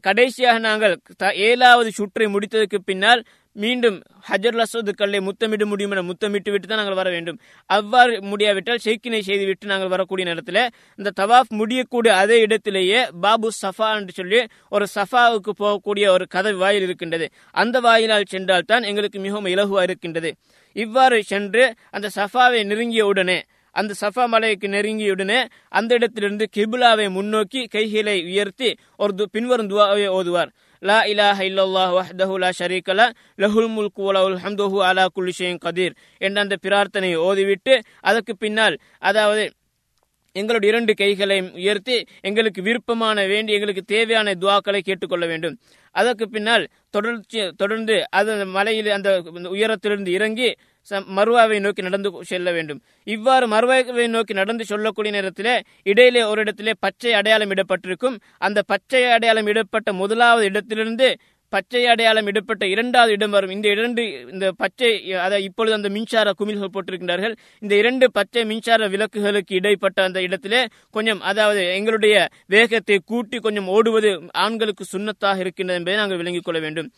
கடைசியாக நாங்கள் ஏழாவது சுற்றை முடித்ததற்கு பின்னால் மீண்டும் ஹஜர் லசோது கல்லை முத்தமிட முடியும் என முத்தமிட்டு விட்டு தான் நாங்கள் வர வேண்டும். அவ்வாறு முடியாவிட்டால் ஷெய்கினை செய்துவிட்டு நாங்கள் வரக்கூடிய நேரத்தில் இந்த தவாஃப் முடியக்கூடிய அதே இடத்திலேயே பாபு சஃபா என்று சொல்லி ஒரு சஃபாவுக்கு போகக்கூடிய ஒரு கதை வாயில் இருக்கின்றது. அந்த வாயிலால் சென்றால் தான் எங்களுக்கு மிகவும் இலகுவாக இருக்கின்றது. இவ்வாறு சென்று அந்த சஃபாவை நெருங்கிய உடனே அந்த சஃபா மலைக்கு நெருங்கியுடனே அந்த இடத்திலிருந்து கிபுலாவை முன்னோக்கி கைகளை உயர்த்தி ஒரு து- பின்வரும் துவாவை ஓதுவார். லா இலாஹ இல்லல்லாஹ் வஹ்தஹு லா ஷரீக லஹ் லஹுல் முல்கு வலஹுல் ஹம்துஹு அலா குல்லி ஷைஇன் கதீர் என்ற அந்த பிரார்த்தனையை ஓதிவிட்டு அதற்கு பின்னால் அதாவது எங்களுடைய இரண்டு கைகளையும் உயர்த்தி எங்களுக்கு விருப்பமான வேண்டி எங்களுக்கு தேவையான துவாக்களை கேட்டுக்கொள்ள வேண்டும். அதற்கு பின்னால் தொடர்ச்சி தொடர்ந்து அது அந்த மலையில் அந்த உயரத்திலிருந்து இறங்கி மறுவாவை நோக்கி நடந்து செல்ல வேண்டும். இவ்வாறு மறுவாவை நோக்கி நடந்து சொல்லக்கூடிய நேரத்திலே இடையிலே ஒரு இடத்திலே பச்சை அடையாளம் இடப்பட்டிருக்கும். அந்த பச்சை அடையாளம் இடப்பட்ட முதலாவது இடத்திலிருந்து பச்சை அடையாளம் இடப்பட்ட இரண்டாவது இடம் வரும். இந்த இரண்டு இந்த பச்சை அதாவது இப்பொழுது அந்த மின்சார குமிழ்கள் போட்டிருக்கின்றார்கள். இந்த இரண்டு பச்சை மின்சார விளக்குகளுக்கு இடைப்பட்ட அந்த இடத்திலே கொஞ்சம் அதாவது எங்களுடைய வேகத்தை கூட்டி கொஞ்சம் ஓடுவது ஆண்களுக்கு சுண்ணத்தாக இருக்கின்றது என்பதை நாங்கள் விளங்கிக் கொள்ள வேண்டும்.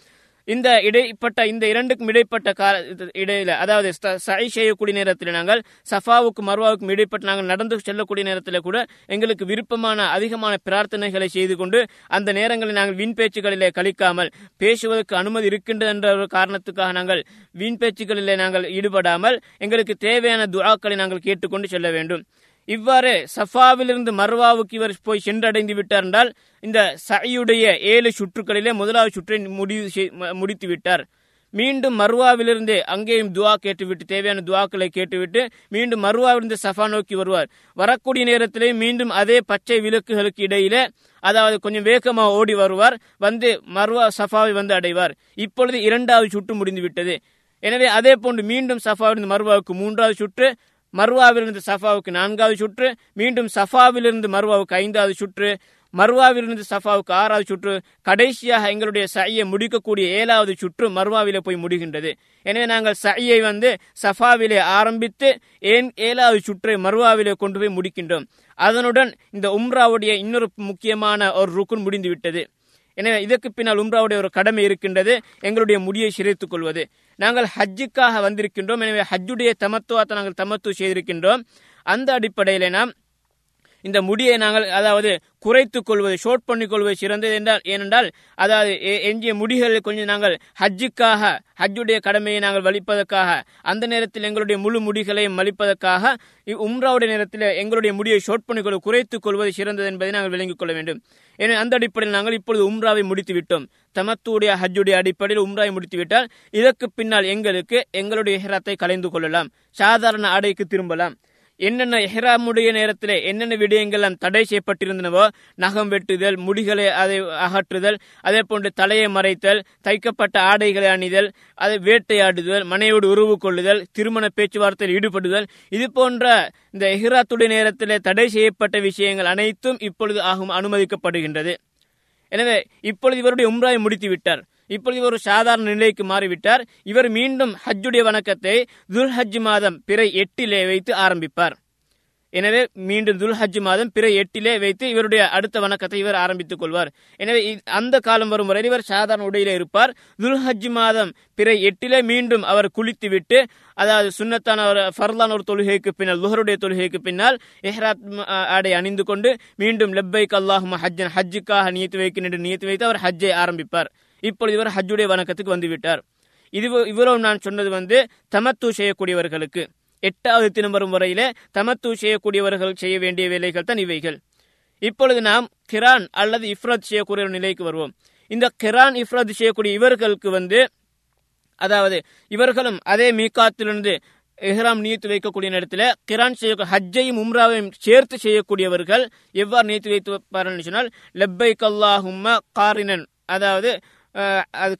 இந்த இடைப்பட்ட இந்த இரண்டுக்கும் இடைப்பட்ட கால இது இடையில அதாவது ச- சை செய்யக்கூடிய நேரத்தில் நாங்கள் சஃபாவுக்கும் மர்வாவுக்கும் இடைப்பட்ட நாங்கள் நடந்து செல்லக்கூடிய நேரத்தில் கூட எங்களுக்கு விருப்பமான அதிகமான பிரார்த்தனைகளை செய்து கொண்டு அந்த நேரங்களில் நாங்கள் வீண் பேச்சுகளிலே கழிக்காமல் பேசுவதற்கு அனுமதி இருக்கின்றது என்ற ஒரு காரணத்துக்காக நாங்கள் வீண் பேச்சுகளிலே நாங்கள் ஈடுபடாமல் எங்களுக்கு தேவையான துஆக்களை நாங்கள் கேட்டுக்கொண்டு செல்ல வேண்டும். இவ்வாறு சஃபாவிலிருந்து மர்வாவுக்கு இவர் போய் சென்றடைந்து விட்டார் என்றால் இந்த சையுடைய ஏழு சுற்றுகளிலே முதலாவது சுற்றை முடிவு செய்- முடித்து விட்டார். மீண்டும் மர்வாவிலிருந்து அங்கேயும் துவா கேட்டுவிட்டு தேவையான துவாக்களை கேட்டுவிட்டு மீண்டும் மர்வாவிலிருந்து சஃபா நோக்கி வருவார். வரக்கூடிய நேரத்திலே மீண்டும் அதே பச்சை விளக்குகளுக்கு இடையிலே அதாவது கொஞ்சம் வேகமாக ஓடி வருவார். வந்து மர்வா சஃபாவை வந்து அடைவார். இப்பொழுது இரண்டாவது சுற்று முடிந்து விட்டது எனவே அதே போன்று மீண்டும் சஃபாவிலிருந்து மர்வாவுக்கு மூன்றாவது சுற்று மர்வாவிலிருந்து சஃபாவுக்கு நான்காவது சுற்று மீண்டும் சஃபாவிலிருந்து மர்வாவுக்கு ஐந்தாவது சுற்று மர்வாவிலிருந்து சஃபாவுக்கு ஆறாவது சுற்று கடைசியாக எங்களுடைய சையை முடிக்கக்கூடிய ஏழாவது சுற்று மர்வாவிலே போய் முடிகின்றது. எனவே நாங்கள் சையை வந்து சஃபாவிலே ஆரம்பித்து ஏன் ஏழாவது சுற்றை மர்வாவிலே கொண்டு போய் முடிக்கின்றோம். அதனுடன் இந்த உம்ராவுடைய இன்னொரு முக்கியமான ஒரு ருக்குன் முடிந்து விட்டது எனவே இதற்கு பின்னால் உம்ராவுடைய ஒரு கடமை இருக்கின்றது எங்களுடைய முடியை சிரைத்துக் கொள்வது. நாங்கள் ஹஜ்ஜுக்காக வந்திருக்கின்றோம். எனவே ஹஜ்ஜுடைய தமத்துவத்தை நாங்கள் தமத்து செய்திருக்கின்றோம். அந்த அடிப்படையில் நாம் இந்த முடியை நாங்கள் அதாவது குறைத்துக் கொள்வது ஷோர்ட் பண்ணிக் கொள்வது சிறந்தது என்றால் ஏனென்றால் அதாவது எ- எஞ்சிய முடிகளை கொஞ்சம் நாங்கள் ஹஜ்ஜுக்காக ஹஜ்ஜுடைய கடமையை நாங்கள் வலிப்பதற்காக அந்த நேரத்தில் எங்களுடைய முழு முடிகளையும் வலிப்பதற்காக உம்ராவுடைய நேரத்தில் எங்களுடைய முடியை ஷோர்ட் பண்ணிக் கொள்வது குறைத்துக் கொள்வது சிறந்தது என்பதை நாங்கள் விளங்கிக் கொள்ள வேண்டும். எனவே அந்த அடிப்படையில் நாங்கள் இப்பொழுது உம்ராவை முடித்து விட்டோம். தமத்துடைய ஹஜ்ஜுடைய அடிப்படையில் உம்ராவை முடித்துவிட்டால் இதற்கு பின்னால் எங்களுக்கு எங்களுடைய இஹ்ராத்தை கலைந்து கொள்ளலாம். சாதாரண ஆடைக்கு திரும்பலாம். என்னென்ன எஹ்ராமுடைய நேரத்தில் என்னென்ன விடயங்கள் தடை செய்யப்பட்டிருந்தனவோ நகம் வெட்டுதல் முடிகளை அதை அகற்றுதல் அதே போன்று தலையை மறைத்தல் தைக்கப்பட்ட ஆடைகளை அணிதல் அதை வேட்டையாடுதல் மனையோடு உறவு கொள்ளுதல் திருமண பேச்சுவார்த்தையில் ஈடுபடுதல் இது போன்ற இந்த எஹ்ராத்துடைய நேரத்தில் தடை செய்யப்பட்ட விஷயங்கள் அனைத்தும் இப்பொழுது ஆகும் அனுமதிக்கப்படுகின்றது. எனவே இப்பொழுது இவருடைய உம்ராய் முடித்து விட்டார் இப்பொழுது இவர் ஒரு சாதாரண நிலைக்கு மாறிவிட்டார். இவர் மீண்டும் ஹஜ்ஜுடைய வணக்கத்தை துல்ஹஜ் மாதம் பிறை எட்டிலே வைத்து ஆரம்பிப்பார். எனவே மீண்டும் துல்ஹஜ் மாதம் பிற எட்டிலே வைத்து இவருடைய அடுத்த வணக்கத்தை இவர் ஆரம்பித்துக் கொள்வார். எனவே அந்த காலம் வரும் வரை இவர் சாதாரண உடையிலே இருப்பார். துல்ஹஜ் மாதம் பிற எட்டிலே மீண்டும் அவர் குளித்துவிட்டு அதாவது சுன்னத்தான ஒரு ஃபர்லான ஒரு தொழுகைக்கு பின்னால் லுஹருடைய தொழுகைக்கு பின்னால் எஹ்ராத் ஆடை அணிந்து கொண்டு மீண்டும் லெப்பை கல்லாஹும் ஹஜ்ஜன் ஹஜ்ஜுக்காக நியத்து வைக்கின்ற நியத்து வைத்து அவர் ஹஜ்ஜை ஆரம்பிப்பார். இப்பொழுது இவர் ஹஜ்ஜுடைய வணக்கத்துக்கு வந்துவிட்டார். இது இவரும் நான் சொன்னது வந்து தமத்து செய்யக்கூடியவர்களுக்கு. எட்டாவது தினம் வரும் வரையிலே தமத்து செய்யக்கூடியவர்கள் செய்ய வேண்டிய வேலைகள் தான் இவைகள். இப்பொழுது நாம் கிரான் அல்லது இஃப்ரத் செய்யக்கூடிய ஒரு நிலைக்கு வருவோம். இந்த கிரான் இஃப்ரத் செய்யக்கூடிய இவர்களுக்கு வந்து அதாவது இவர்களும் அதே மீகாத்திலிருந்து எஹ்ராம் நீத்து வைக்கக்கூடிய நேரத்தில் கிரான் செய்ய ஹஜ்ஜையும் உம்ராவையும் சேர்த்து செய்யக்கூடியவர்கள் எவ்வாறு நீத்து வைத்து சொன்னால் லெப்பை அல்லாஹும்ம காரினன். அதாவது அஹ், அது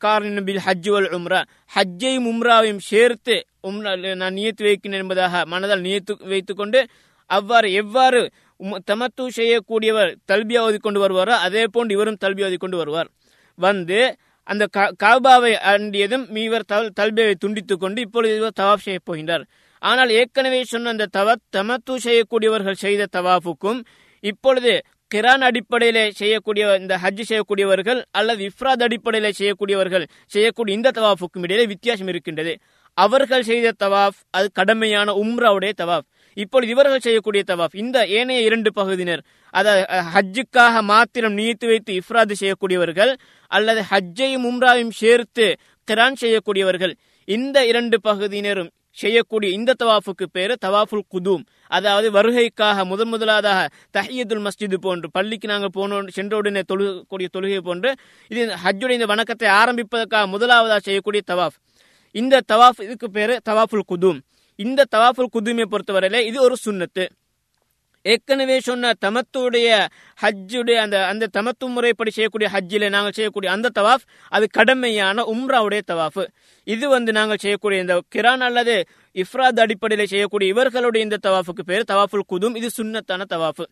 பில் ஹஜ் வல் உம்ரா ஹஜ்ஜையும் உம்ராவையும் சேர்த்து உம்ரா நான் நியத்து வைக்கிறேன் என்பதாக மனதால் நியத்து வைத்துக்கொண்டு அவ்வாறு எவ்வாறு தமத்து செய்யக்கூடியவர் தல்பியா கொண்டு வருவாரோ அதே போன்று இவரும் தல்பியா கொண்டு வருவார் வந்து அந்த காபாவை அண்டியதும் இவர் தல் தல்பியாவை துண்டித்துக் கொண்டு இப்பொழுது இவர் தவாப் செய்ய போகின்றார் ஆனால் ஏற்கனவே சொன்ன அந்த தவ தமத்து செய்யக்கூடியவர்கள் செய்த தவாஃபுக்கும் இப்பொழுது கிரான் அடிப்படையிலே செய்யக்கூடிய இந்த ஹஜ் செய்யக்கூடியவர்கள் அல்லது இஃப்ராத் அடிப்படையில செய்யக்கூடியவர்கள் செய்யக்கூடிய இந்த தவாஃபுக்கும் இடையிலே வித்தியாசம் இருக்கின்றது. அவர்கள் செய்த தவாஃப் அது கடமையான உம்ராவுடைய தவாஃப். இப்பொழுது இவர்கள் செய்யக்கூடிய தவாஃப் இந்த ஏனைய இரண்டு பகுதியினர் அதாவது ஹஜ்ஜுக்காக மாத்திரம் நீத்து வைத்து இஃப்ராது செய்யக்கூடியவர்கள் அல்லது ஹஜ்ஜையும் உம்ராவையும் சேர்த்து கிரான் செய்யக்கூடியவர்கள் இந்த இரண்டு பகுதியினரும் செய்யக்கூடிய இந்த தவாஃபுக்கு பேரு தவாஃபுல் குதூம். அதாவது வருகைக்காக முதன் முதலாவதாக தஹியத்துல் மஸ்ஜிது போன்று பள்ளிக்கு நாங்கள் போனோம் சென்ற உடனே தொழுகக்கூடிய தொழுகை போன்று இது ஹஜ்ஜுடைய இந்த வணக்கத்தை ஆரம்பிப்பதற்காக முதலாவதாக செய்யக்கூடிய தவாஃப். இந்த தவாஃப் இதுக்கு பேர் தவாஃபுல் குதும். இந்த தவாஃபுல் குதுமையை பொறுத்தவரையில இது ஒரு சுண்ணத்து ஏற்கனவே சொன்ன தமத்துடைய ஹஜ்ஜுடைய அந்த அந்த தமத்து முறைப்படி செய்யக்கூடிய ஹஜ்ஜில நாங்கள் செய்யக்கூடிய அந்த தவாஃப் அது கடமையான உம்ராவுடைய தவாஃப். இது வந்து நாங்கள் செய்யக்கூடிய இந்த கிரான் அல்லது இஃப்ராத் அடிப்படையில் செய்யக்கூடிய இவர்களுடைய இந்த தவாஃபுக்கு பேர் தவாஃபுல் குதும். இது சுன்னத்தான தவாஃப்.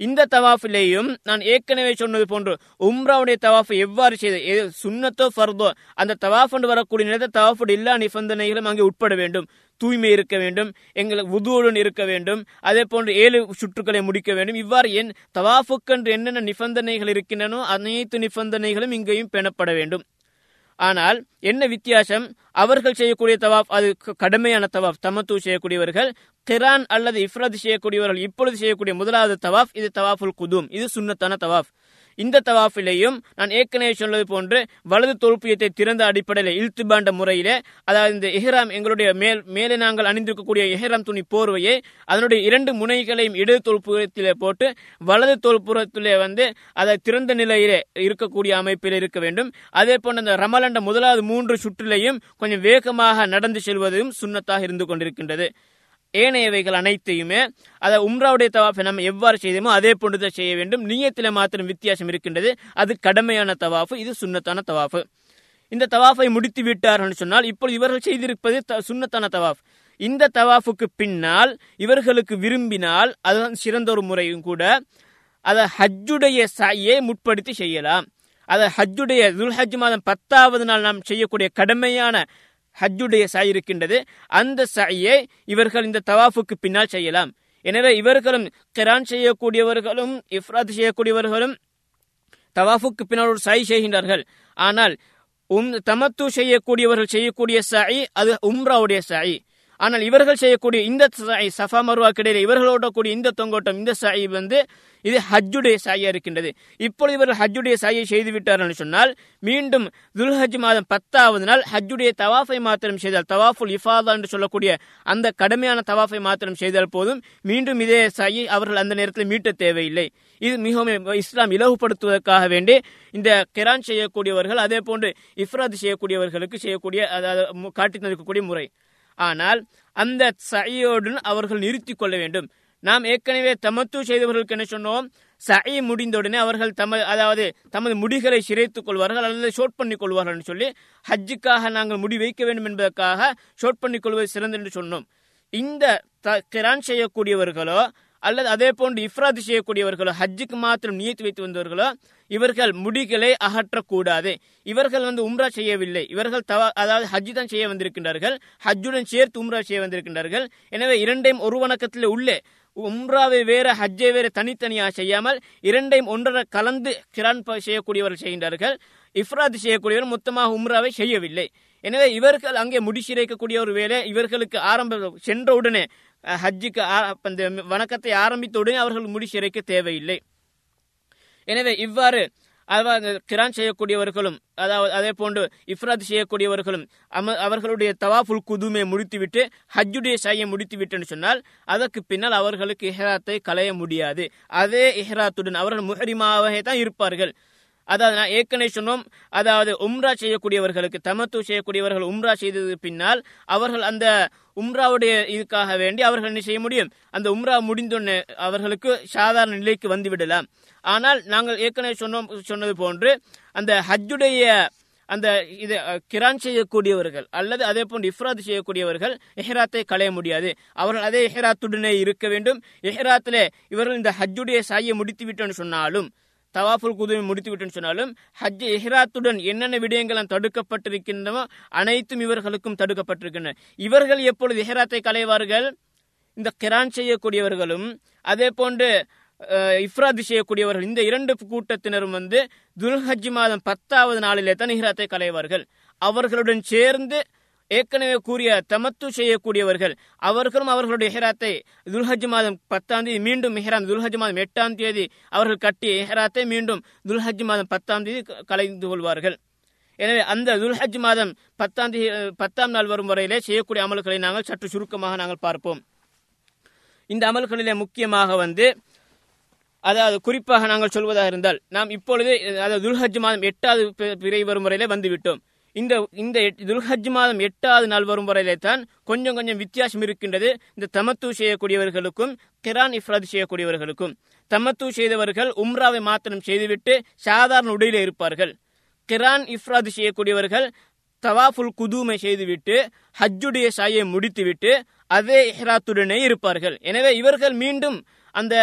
இந்த தவாஃபிலேயும் நான் ஏற்கனவே சொன்னது போன்று உம்ராவுடைய தவாஃப் எவ்வாறு செய்து சுண்ணத்தோ ஃபர்தோ அந்த தவாஃப் என்று வரக்கூடிய நேரத்தில் தவாஃபுடைய எல்லா நிபந்தனைகளும் அங்கே உட்பட வேண்டும். தூய்மை இருக்க வேண்டும் எங்களுக்கு உதுவுடன் இருக்க வேண்டும் அதே போன்று ஏழு சுற்றுக்களை முடிக்க வேண்டும். இவ்வாறு என் தவாஃபுக்கென்று என்னென்ன நிபந்தனைகள் இருக்கின்றனோ அனைத்து நிபந்தனைகளும் இங்கேயும் பெணப்பட வேண்டும். ஆனால் என்ன வித்தியாசம்? அவர்கள் செய்யக்கூடிய தவாப் அது கடுமையான தவாப் தமத்து செய்யக்கூடியவர்கள் கிரான் அல்லது இஃப்ரத் செய்யக்கூடியவர்கள் இப்பொழுது செய்யக்கூடிய முதலாவது தவாஃப் இது தவாஃபுல் குதும். இது சுண்ணத்தான தவாஃப். இந்த தவாஃபிலேயும் நான் ஏற்கனவே சொன்னது போன்று வலது தொல்பியத்தை திறந்த அடிப்படையில் இழுத்து பாண்ட முறையிலே அதாவது இந்த எஹ்ராம் எங்களுடைய மேல் மேலே நாங்கள் அணிந்திருக்கக்கூடிய எஹ்ராம் துணி போர்வையை அதனுடைய இரண்டு முனைகளையும் இடது தொல்புறத்திலே போட்டு வலது தொல்புறத்திலே வந்து அதை திறந்த நிலையிலே இருக்கக்கூடிய அமைப்பில் இருக்க வேண்டும். அதே போன்ற அந்த ரமலண்ட முதலாவது மூன்று சுற்றிலையும் கொஞ்சம் வேகமாக நடந்து செல்வதும் சுண்ணத்தாக இருந்து கொண்டிருக்கின்றது. ஏனையவைகள் அனைத்தையுமே அதை உம்ராவுடைய தவாஃபை நம்ம எவ்வாறு செய்தோமோ அதே போன்றுதான் செய்ய வேண்டும். நீயத்தில் மாத்திரம் வித்தியாசம் இருக்கின்றது. அது கடமையான தவாஃபு. இது சுண்ணத்தான தவாஃபு. இந்த தவாஃபை முடித்து விட்டார்கள் சொன்னால் இப்போ இவர்கள் செய்திருப்பது த- தவாஃப். இந்த தவாஃபுக்கு பின்னால் இவர்களுக்கு விரும்பினால் அதுதான் சிறந்த ஒரு முறையும் கூட அதை ஹஜ்ஜுடைய சாயை முற்படுத்தி செய்யலாம். அதை ஹஜ்ஜுடைய துல்ஹஜ் மாதம் பத்தாவது நாள் நாம் செய்யக்கூடிய கடமையான ஹஜ்ஜுடைய சாய் இருக்கின்றது அந்த சாயை இவர்கள் இந்த தவாஃபுக்கு பின்னால் செய்யலாம். எனவே இவர்களும் கிரான் செய்யக்கூடியவர்களும் இஃப்ராத் செய்யக்கூடியவர்களும் தவாஃபுக்கு பின்னால் ஒரு சாய் செய்கின்றார்கள். ஆனால் உம் தமத்து செய்யக்கூடியவர்கள் செய்யக்கூடிய சாயி அது உம்ராவுடைய சாயி. ஆனால் இவர்கள் செய்யக்கூடிய இந்த சாய் சஃபா மருவா கிடையாது இவர்களோட கூடிய இந்த தொங்கோட்டம் இந்த சாய் வந்து இது ஹஜ்ஜுடைய சாயா இருக்கின்றது. இப்பொழுது இவர்கள் ஹஜ்ஜுடைய சாயை செய்து விட்டார்கள் சொன்னால் மீண்டும் துல்ஹஜ் மாதம் பத்தாவது நாள் ஹஜ்ஜுடைய தவாஃபை மாத்திரம் செய்தால் தவாஃபுல் இஃபாதா என்று சொல்லக்கூடிய அந்த கடுமையான தவாஃபை மாத்திரம் செய்தால் போதும் மீண்டும் இதே சாயை அவர்கள் அந்த நேரத்தில் மீட்ட தேவையில்லை. இது மிகவும் இஸ்லாம் இலகுபடுத்துவதற்காக வேண்டி இந்த கிரான் செய்யக்கூடியவர்கள் அதே போன்று இஃப்ராத் செய்யக்கூடியவர்களுக்கு செய்யக்கூடிய அதாவது மு- தந்திருக்கக்கூடிய முறை. ஆனால் அந்த சையோடு அவர்கள் நிறுத்திக் கொள்ள வேண்டும். நாம் ஏற்கனவே தமத்து செய்தவர்களுக்கு என்ன சொன்னோம்? சை முடிந்தவுடனே அவர்கள் தமது அதாவது தமது முடிகளை சிறைத்துக் கொள்வார்கள் அல்லது ஷோட் பண்ணிக் கொள்வார்கள் சொல்லி ஹஜ்ஜுக்காக நாங்கள் முடி வைக்க வேண்டும் என்பதற்காக ஷோட் பண்ணிக் கொள்வது சிறந்து என்று சொன்னோம். இந்த த- கிரான் செய்யக்கூடியவர்களோ அல்லது அதே போன்று இஃப்ராத் செய்யக்கூடியவர்களோ ஹஜ்ஜுக்கு மாத்திரம் நீத்து வைத்து வந்தவர்களோ இவர்கள் முடிகளை அகற்றக்கூடாது. இவர்கள் வந்து உம்ரா செய்யவில்லை. இவர்கள் தவ அதாவது ஹஜ்ஜு தான் செய்ய வந்திருக்கின்றார்கள். ஹஜ்ஜுடன் சேர்த்து உம்ரா செய்ய வந்திருக்கின்றார்கள். எனவே இரண்டையும் ஒரு வணக்கத்தில் உள்ளே உம்ராவை வேற ஹஜ்ஜை வேற தனித்தனியாக செய்யாமல் இரண்டையும் ஒன்றரை கலந்து கிரான் செய்யக்கூடியவர்கள் செய்கின்றார்கள். இஃப்ராத் செய்யக்கூடியவர் மொத்தமாக உம்ராவை செய்யவில்லை. எனவே இவர்கள் அங்கே முடிசிறைக்கக்கூடிய ஒரு வேலை இவர்களுக்கு ஆரம்ப சென்ற உடனே ஹஜ்ஜுக்கு அந்த வணக்கத்தை ஆரம்பித்த உடனே அவர்கள் முடிச்சிரைக்க தேவையில்லை. எனவே இவ்வாறு அதாவது கிரான் செய்யக்கூடியவர்களும் அதாவது அதே போன்று இஃப்ராத் செய்யக்கூடியவர்களும் அம அவர்களுடைய தவாஃபுல் குதுமை முடித்துவிட்டு ஹஜ்ஜுடைய சாயை முடித்துவிட்டுன்னு சொன்னால் அதற்கு பின்னால் அவர்களுக்கு இஹ்ராத்தை களைய முடியாது. அதே இஹ்ராத்துடன் அவர்கள் முஹரிமாவே தான் இருப்பார்கள். அதாவது நான் ஏற்கனவே சொன்னோம் அதாவது உம்ரா செய்யக்கூடியவர்களுக்கு தமத்து செய்யக்கூடியவர்கள் உம்ரா செய்தது பின்னால் அவர்கள் அந்த உம்ராவுடைய இதுக்காக வேண்டி அவர்கள் என்ன செய்ய முடியும்? அந்த உம்ரா முடிந்தோடனே அவர்களுக்கு சாதாரண நிலைக்கு வந்து விடலாம் ஆனால் நாங்கள் ஏற்கனவே சொன்னோம் சொன்னது போன்று அந்த ஹஜ்ஜுடைய அந்த இது கிரான் செய்யக்கூடியவர்கள் அல்லது அதே போன்று இஃப்ராத் செய்யக்கூடியவர்கள் எஹ்ராத்தை களைய முடியாது. அவர்கள் அதே எஹ்ராத்துடனே இருக்க வேண்டும். எஹ்ராத்திலே இவர்கள் இந்த ஹஜ்ஜுடைய சாயை முடித்து விட்டோன்னு சொன்னாலும் தவாஃபுல் குதுவை முடித்துவிட்டேன்னு சொன்னாலும் ஹஜ் எஹ்ராத்துடன் என்னென்ன விடயங்கள் தடுக்கப்பட்டிருக்கின்றனோ அனைத்தும் இவர்களுக்கும் தடுக்கப்பட்டிருக்கின்றன. இவர்கள் எப்பொழுது எஹ்ராத்தை களைவார்கள்? இந்த கிரான் செய்யக்கூடியவர்களும் அதே போன்று இஃப்ராத் செய்யக்கூடியவர்கள் இந்த இரண்டு கூட்டத்தினரும் வந்து துல்ஹஜ் மாதம் பத்தாவது நாளிலே தான் இஹ்ராத்தை களைவார்கள். அவர்களுடன் சேர்ந்து ஏற்கனவே கூறிய தமத்து செய்யக்கூடியவர்கள் அவர்களும் அவர்களுடைய ஹெராத்தை துல்ஹஜ் மாதம் பத்தாம் தேதி மீண்டும் இஹ்ராம் துல்ஹஜ் மாதம் எட்டாம் தேதி அவர்கள் கட்டிய ஹெராத்தை மீண்டும் துல்ஹஜ் மாதம் பத்தாம் தேதி கலைந்து கொள்வார்கள். எனவே அந்த துல்ஹஜ் மாதம் பத்தாம் தேதி பத்தாம் நாள் வரும் வரையிலே செய்யக்கூடிய அமல்களை நாங்கள் சற்று சுருக்கமாக நாங்கள் பார்ப்போம். இந்த அமல்களிலே முக்கியமாக வந்து அதாவது குறிப்பாக நாங்கள் சொல்வதாக இருந்தால் நாம் இப்பொழுது அதாவது துல்ஹஜ் மாதம் எட்டாவது பிறை வரும் வரையிலே வந்துவிட்டோம். இந்த இந்த துல்ஹஜ் மாதம் எட்டாவது நாள் வரும் வரையிலே தான் கொஞ்சம் கொஞ்சம் வித்தியாசம் இருக்கின்றது. இந்த தமத்து செய்யக்கூடியவர்களுக்கும் கிரான் இஃப்ராத் செய்யக்கூடியவர்களுக்கும். தமத்து செய்தவர்கள் உம்ராவை மாத்திரம் செய்துவிட்டு சாதாரண உடையிலே இருப்பார்கள். கிரான் இஃப்ராத் செய்யக்கூடியவர்கள் தவாஃபுல் குதூமை செய்துவிட்டு ஹஜ்ஜுடைய சாயை முடித்துவிட்டு அதே இஹ்ராத்துடனே இருப்பார்கள். எனவே இவர்கள் மீண்டும் அந்த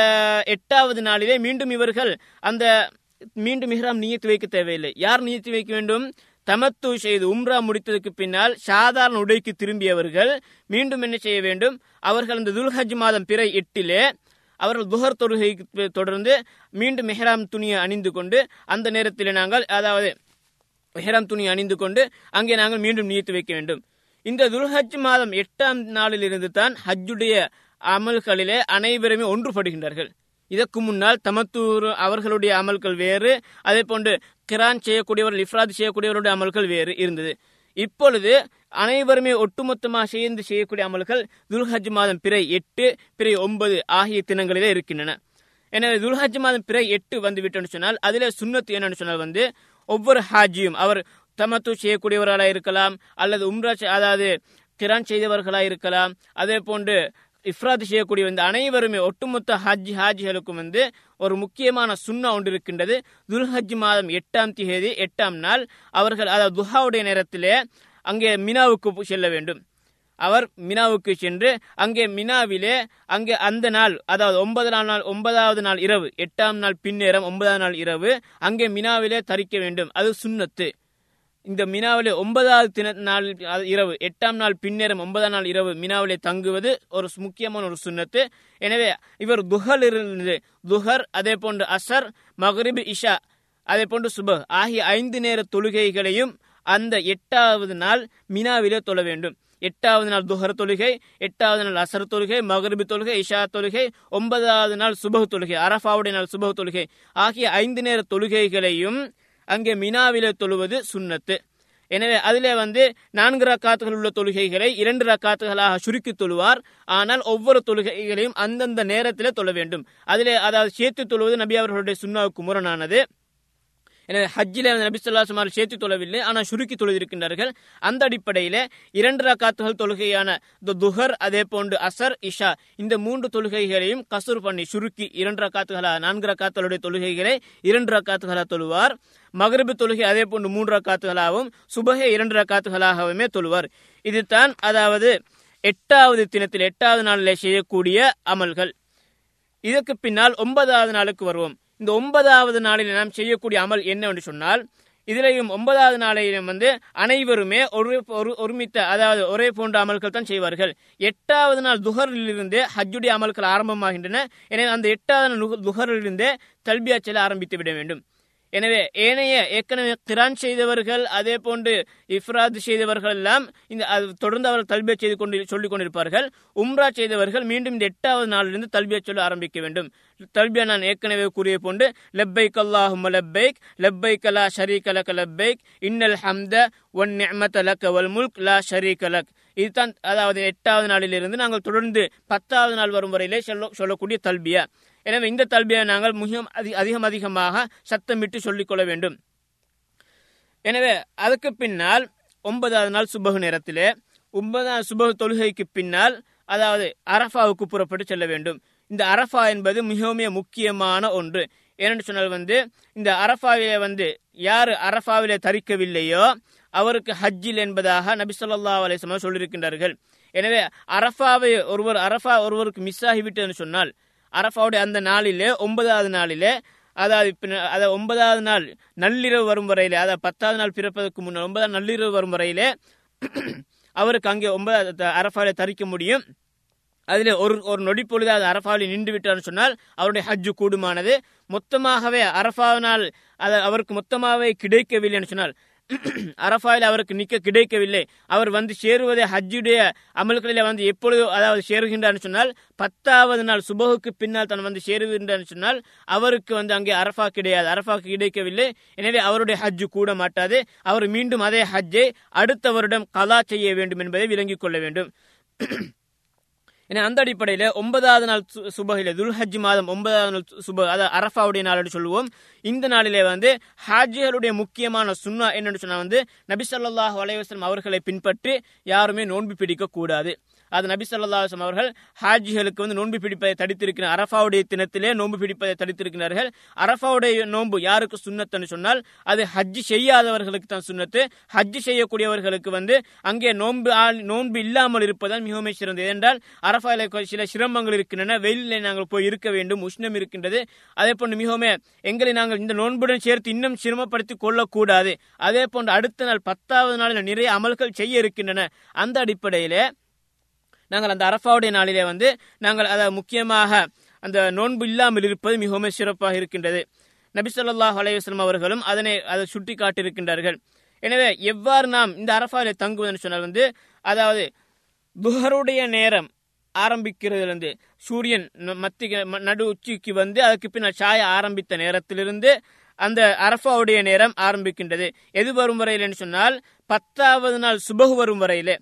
எட்டாவது நாளிலே மீண்டும் இவர்கள் அந்த மீண்டும் இஹ்ராம் நியத்து வைக்க தேவையில்லை. யார் நியத்து வைக்க வேண்டும்? தமத்து செய்து உம்ரா முடித்ததுக்கு பின்னால் சாதாரண உடைக்கு திரும்பியவர்கள் மீண்டும் என்ன செய்ய வேண்டும்? அவர்கள் அந்த துல்ஹஜ் மாதம் பிறை எட்டிலே அவர்கள் துஹர் தொழுகைக்கு தொடர்ந்து மீண்டும் மெஹராம் துணியை அணிந்து கொண்டு அந்த நேரத்தில் நாங்கள் அதாவது மெஹராம் துணியை அணிந்து கொண்டு அங்கே நாங்கள் மீண்டும் நீத்து வைக்க வேண்டும். இந்த துல்ஹஜ் மாதம் எட்டாம் நாளிலிருந்து தான் ஹஜ்ஜுடைய அமல்களிலே அனைவருமே ஒன்றுபடுகின்றார்கள். இதற்கு முன்னால் தமத்தூர் அவர்களுடைய அமல்கள் வேறு அதே போன்று கிரான் செய்யக்கூடியவர்கள் இஃப்ராத் செய்யக்கூடியவருடைய அமல்கள் வேறு இருந்தது. இப்பொழுது அனைவருமே ஒட்டுமொத்தமாக சேர்ந்து செய்யக்கூடிய அமல்கள் துல்ஹஜ் மாதம் பிறை எட்டு பிறை ஒன்பது ஆகிய தினங்களிலே இருக்கின்றன. எனவே துல்ஹஜ் மாதம் பிறை எட்டு வந்து விட்டோன்னு சொன்னால் அதிலே சுண்ணத்து என்னன்னு சொன்னால் வந்து ஒவ்வொரு ஹாஜியும் அவர் தமத்து செய்யக்கூடியவர்களாக இருக்கலாம் அல்லது உம்ரா அதாவது கிரான் செய்தவர்களாக இருக்கலாம் அதே போன்று இஃப்ராத் செய்யக்கூடிய இந்த அனைவருமே ஒட்டுமொத்த ஹஜ் ஹாஜிகளுக்கும் வந்து ஒரு முக்கியமான சுண்ணா ஒன்று இருக்கின்றது. துல்ஹஜ் மாதம் எட்டாம் தேதி எட்டாம் நாள். அவர்கள் அதாவது துஹாவுடைய நேரத்திலே அங்கே மினாவுக்கு செல்ல வேண்டும். அவர் மினாவுக்கு சென்று அங்கே மினாவிலே அங்கே அந்த நாள் அதாவது ஒன்பதாம் நாள் ஒன்பதாவது நாள் இரவு எட்டாம் நாள் பின்னேரம் ஒன்பதாம் நாள் இரவு அங்கே மினாவிலே தரிக்க வேண்டும். அது சுண்ணத்து. இந்த மினாவிலே ஒன்பதாவது தின நாள் அது இரவு. எட்டாம் நாள் பின்னரும் ஒன்பதாம் நாள் இரவு மினாவிலே தங்குவது ஒரு முக்கியமான ஒரு சுன்னத்து எனவே இவர் துஹல் இருந்து துஹர் அதே போன்று அசர் மகரிப் இஷா அதே போன்று சுப ஆகிய ஐந்து நேர தொழுகைகளையும் அந்த எட்டாவது நாள் மினாவிலே தொழ வேண்டும். எட்டாவது நாள் துஹர் தொழுகை எட்டாவது நாள் அசர் தொழுகை மகரிபு தொழுகை இஷா தொழுகை ஒன்பதாவது நாள் சுபகு தொழுகை அரஃபாவுடைய நாள் சுபகு தொழுகை. ஆகிய ஐந்து நேர தொழுகைகளையும் அங்கே மினாவிலே தொழுவது சுண்ணத்து. எனவே அதிலே வந்து நான்கு ரக்காத்துகள் உள்ள தொழுகைகளை இரண்டு ரக்காத்துகளாக சுருக்கி தொழுவார். ஆனால் ஒவ்வொரு தொழுகைகளையும் அந்தந்த நேரத்திலே தொழ வேண்டும். அதிலே அதாவது சேர்த்து தொழுவது நபி அவர்களுடைய சுண்ணாவுக்கு முரணானது. எனவே ஹஜ்ஜில் வந்து சுமார் சேர்த்து தொழவில்லை. ஆனால் சுருக்கி தொழுதிருக்கின்றார்கள். அந்த அடிப்படையிலே இரண்டு ரக்காத்துகள் தொழுகையான துஹர் அதே போன்று அசர் இஷா இந்த மூன்று தொழுகைகளையும் கசூர் பண்ணி சுருக்கி இரண்டு ரக்காத்துகளா நான்கு ரக்காத்துகளுடைய தொழுகைகளை இரண்டு ரக்காத்துகளா தொழுவார். மகரபு தொழுகை அதே போன்று மூன்று ரக்காத்துகளாகவும் சுபகை இரண்டு ரக்காத்துகளாகவுமே தொழுவார். இதுதான் அதாவது எட்டாவது தினத்தில் எட்டாவது நாளில் செய்யக்கூடிய அமல்கள். இதற்கு பின்னால் ஒன்பதாவது நாளுக்கு வருவோம். இந்த ஒன்பதாவது நாளில் நாம் செய்யக்கூடிய அமல் என்னவென்று சொன்னால் இதிலையும் ஒன்பதாவது நாளையிலும் வந்து அனைவருமே ஒரு ஒரு ஒருமித்த அதாவது ஒரே போன்ற அமல்கள் தான் செய்வார்கள். எட்டாவது நாள் துகரிலிருந்து ஹஜ்ஜுடைய அமல்கள் ஆரம்பமாகின்றன. எனவே அந்த எட்டாவது நாள் துகரிலிருந்தே துஹரிலிருந்தே தல்பியா செல்ல ஆரம்பித்து விட வேண்டும். எனவே ஏனைய ஏற்கனவே கிரான் செய்தவர்கள் அதே போன்று இஃப்ராத் செய்தவர்கள் எல்லாம் இந்த அது தொடர்ந்து அவர்கள் தல்பியா செய்து கொண்டு சொல்லிக் கொண்டிருப்பார்கள். உம்ரா செய்தவர்கள் மீண்டும் இந்த எட்டாவது நாளிலிருந்து தல்பியா சொல்ல ஆரம்பிக்க வேண்டும். தல்பியா நான் ஏற்கனவே கூறிய போன்று லெப்பை அல்லாஹும்ம லெப்பைக் லப்பைக் லா ஷரீ கலக் லெப்பைக் இன்னல் ஹம்த ஒன் நெமத் லக வல் முல்க் லா ஷரீ லக். இதுதான் அதாவது எட்டாவது நாளிலிருந்து நாங்கள் தொடர்ந்து பத்தாவது நாள் வரும் வரையிலே சொல்ல சொல்லக்கூடிய தல்பியா. எனவே இந்த தல்பியை நாங்கள் மிகவும் அதிகம் அதிகமாக சத்தமிட்டு சொல்லிக்கொள்ள வேண்டும். எனவே அதுக்கு பின்னால் ஒன்பதாவது நாள் சுபகு நேரத்திலே ஒன்பதாவது சுபகு தொழுகைக்கு பின்னால் அதாவது அரஃபாவுக்கு புறப்பட்டு செல்ல வேண்டும். இந்த அரஃபா என்பது மிகவும் முக்கியமான ஒன்று. ஏனென்று சொன்னால் வந்து இந்த அரஃபாவிலே வந்து யார் அரஃபாவிலே தரிக்கவில்லையோ அவருக்கு ஹஜ்ஜில் என்பதாக நபி ஸல்லல்லாஹு அலைஹி சொல்லியிருக்கின்றார்கள். எனவே அரஃபாவை ஒருவர் அரஃபா ஒருவருக்கு மிஸ் ஆகிவிட்டதுன்னு சொன்னால் அரஃபாவுடைய அந்த நாளிலே ஒன்பதாவது நாளிலே அதாவது அதை அதாவது ஒன்பதாவது நாள் நள்ளிரவு வரும் வரையிலே அதாவது பத்தாவது நாள் பிறப்பதற்கு முன்னால் ஒன்பதாவது நள்ளிரவு வரும் வரையிலே அவருக்கு அங்கே ஒன்பதாவது அரஃபாவிலே தரிக்க முடியும். அதில் ஒரு ஒரு நொடி பொழுது அது அரஃபாவில் நின்று விட்டார்னு சொன்னால் அவருடைய ஹஜ்ஜு கூடுமானது. மொத்தமாகவே அரஃபாவினால் அது அவருக்கு மொத்தமாகவே கிடைக்கவில்லைன்னு சொன்னால் அரஃபாவில் அவருக்கு நிக்க கிடைக்கவில்லை. அவர் வந்து சேருவதை ஹஜ்ஜுடைய அமல்களில் வந்து எப்பொழுது அதாவது சேருகின்றார் சொன்னால் பத்தாவது நாள் சுபகுக்கு பின்னால் தான் வந்து சேருகின்றார் சொன்னால் அவருக்கு வந்து அங்கே அரஃபா கிடையாது. அரஃபாக்கு கிடைக்கவில்லை. எனவே அவருடைய ஹஜ்ஜு கூட மாட்டாது. அவர் மீண்டும் அதே ஹஜ்ஜை அடுத்த வருடம் கலா செய்ய வேண்டும் என்பதை விளங்கிக் கொள்ள வேண்டும். ஏன்னா அந்த அடிப்படையில ஒன்பதாவது நாள் சுபகில துல்ஹஜ் மாதம் ஒன்பதாவது நாள் சுப அதாவது அரஃபாவுடைய நாள் என்று சொல்லுவோம். இந்த நாளிலே வந்து ஹாஜிகளுடைய முக்கியமான சுன்னா என்னன்னு சொன்னா வந்து நபி ஸல்லல்லாஹு அவர்களை பின்பற்றி யாருமே நோன்பு பிடிக்க கூடாது அது நபி ஸல்லல்லாஹு அவர்கள் ஹாஜிகளுக்கு வந்து நோன்பு பிடிப்பதை தடுத்திருக்கிறார் அரஃபாவுடைய தினத்திலே நோன்பு பிடிப்பதை தடுத்திருக்கிறார்கள். அரஃபாவுடைய நோன்பு யாருக்கு சுண்ணத்துன்னு சொன்னால் அது ஹஜ்ஜி செய்யாதவர்களுக்கு தான் சுன்னத்து ஹஜ்ஜி செய்யக்கூடியவர்களுக்கு வந்து அங்கே நோன்பு ஆள் நோன்பு இல்லாமல் இருப்பதால் மிகவும் சிறந்தது. என்றால் அரஃபாவில் சில சிரமங்கள் இருக்கின்றன. வெயிலில் நாங்கள் போய் இருக்க வேண்டும் உஷ்ணம் இருக்கின்றது. அதே போன்று மிகவும் எங்களை நாங்கள் இந்த நோன்புடன் சேர்த்து இன்னும் சிரமப்படுத்திக் கொள்ளக்கூடாது. அதே போன்று அடுத்த நாள் பத்தாவது நாளில் நிறைய அமல்கள் செய்ய இருக்கின்றன. அந்த அடிப்படையிலே நாங்கள் அந்த அரஃபாவுடைய நாளிலே வந்து நாங்கள் அதை முக்கியமாக அந்த நோன்பு இல்லாமல் இருப்பது மிகவும் சிறப்பாக இருக்கின்றது. நபி சொல்லாஹ் அலைஹி அவர்களும் அதனை அதை சுட்டி காட்டியிருக்கின்றார்கள் எனவே எவ்வாறு நாம் இந்த அரஃபாவிலே தங்குவதுன்னு சொன்னால் வந்து அதாவது துஹருடைய நேரம் ஆரம்பிக்கிறதுலேருந்து சூரியன் மத்திய ம- நடு உச்சிக்கு வந்து அதுக்கு பின்னால் சாய ஆரம்பித்த நேரத்திலிருந்து அந்த அரஃபாவுடைய நேரம் ஆரம்பிக்கின்றது. எது வரும் வரையில் சொன்னால் பத்தாவது நாள் சுபகு வரும் வரையிலே.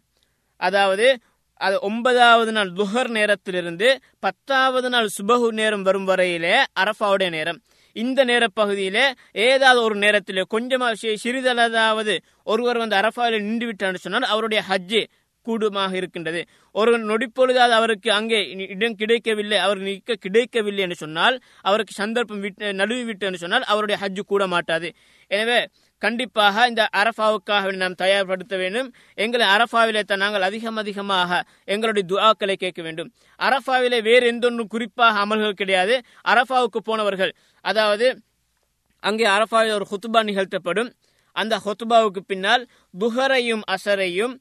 அதாவது அது ஒன்பதாவது நாள் துஹர் நேரத்திலிருந்து பத்தாவது நாள் சுபகு நேரம் வரும் வரையிலே அரஃபாவுடைய நேரம். இந்த நேர பகுதியிலே ஏதாவது ஒரு நேரத்தில் கொஞ்சமாக சிறிதளதாவது ஒருவர் வந்து அரஃபாவில் நின்று விட்டான்னு சொன்னால் அவருடைய ஹஜ்ஜு கூடுமாக இருக்கின்றது. ஒரு நொடிப்பொழுதாவது அவருக்கு அங்கே இடம் கிடைக்கவில்லை அவர் நிற்க கிடைக்கவில்லை என்று சொன்னால் அவருக்கு சந்தர்ப்பம் விட்டு நழுவி விட்டு என்று சொன்னால் அவருடைய ஹஜ்ஜு கூட மாட்டாது எனவே கண்டிப்பாக இந்த அரஃபாவுக்காக நாம் தயார்படுத்த வேண்டும். எங்களை அரஃபாவிலே தான் நாங்கள் அதிகம் அதிகமாக எங்களுடைய துஆக்களை கேட்க வேண்டும். அரஃபாவிலே வேறு எந்தொன்றும் குறிப்பாக அமல்கள் கிடையாது. அரஃபாவுக்கு போனவர்கள் அதாவது அங்கே அரஃபாவில் ஒரு ஹுத்துபா நிகழ்த்தப்படும். அந்த ஹொத்துபாவுக்கு பின்னால் துஹரையும் அசரையும்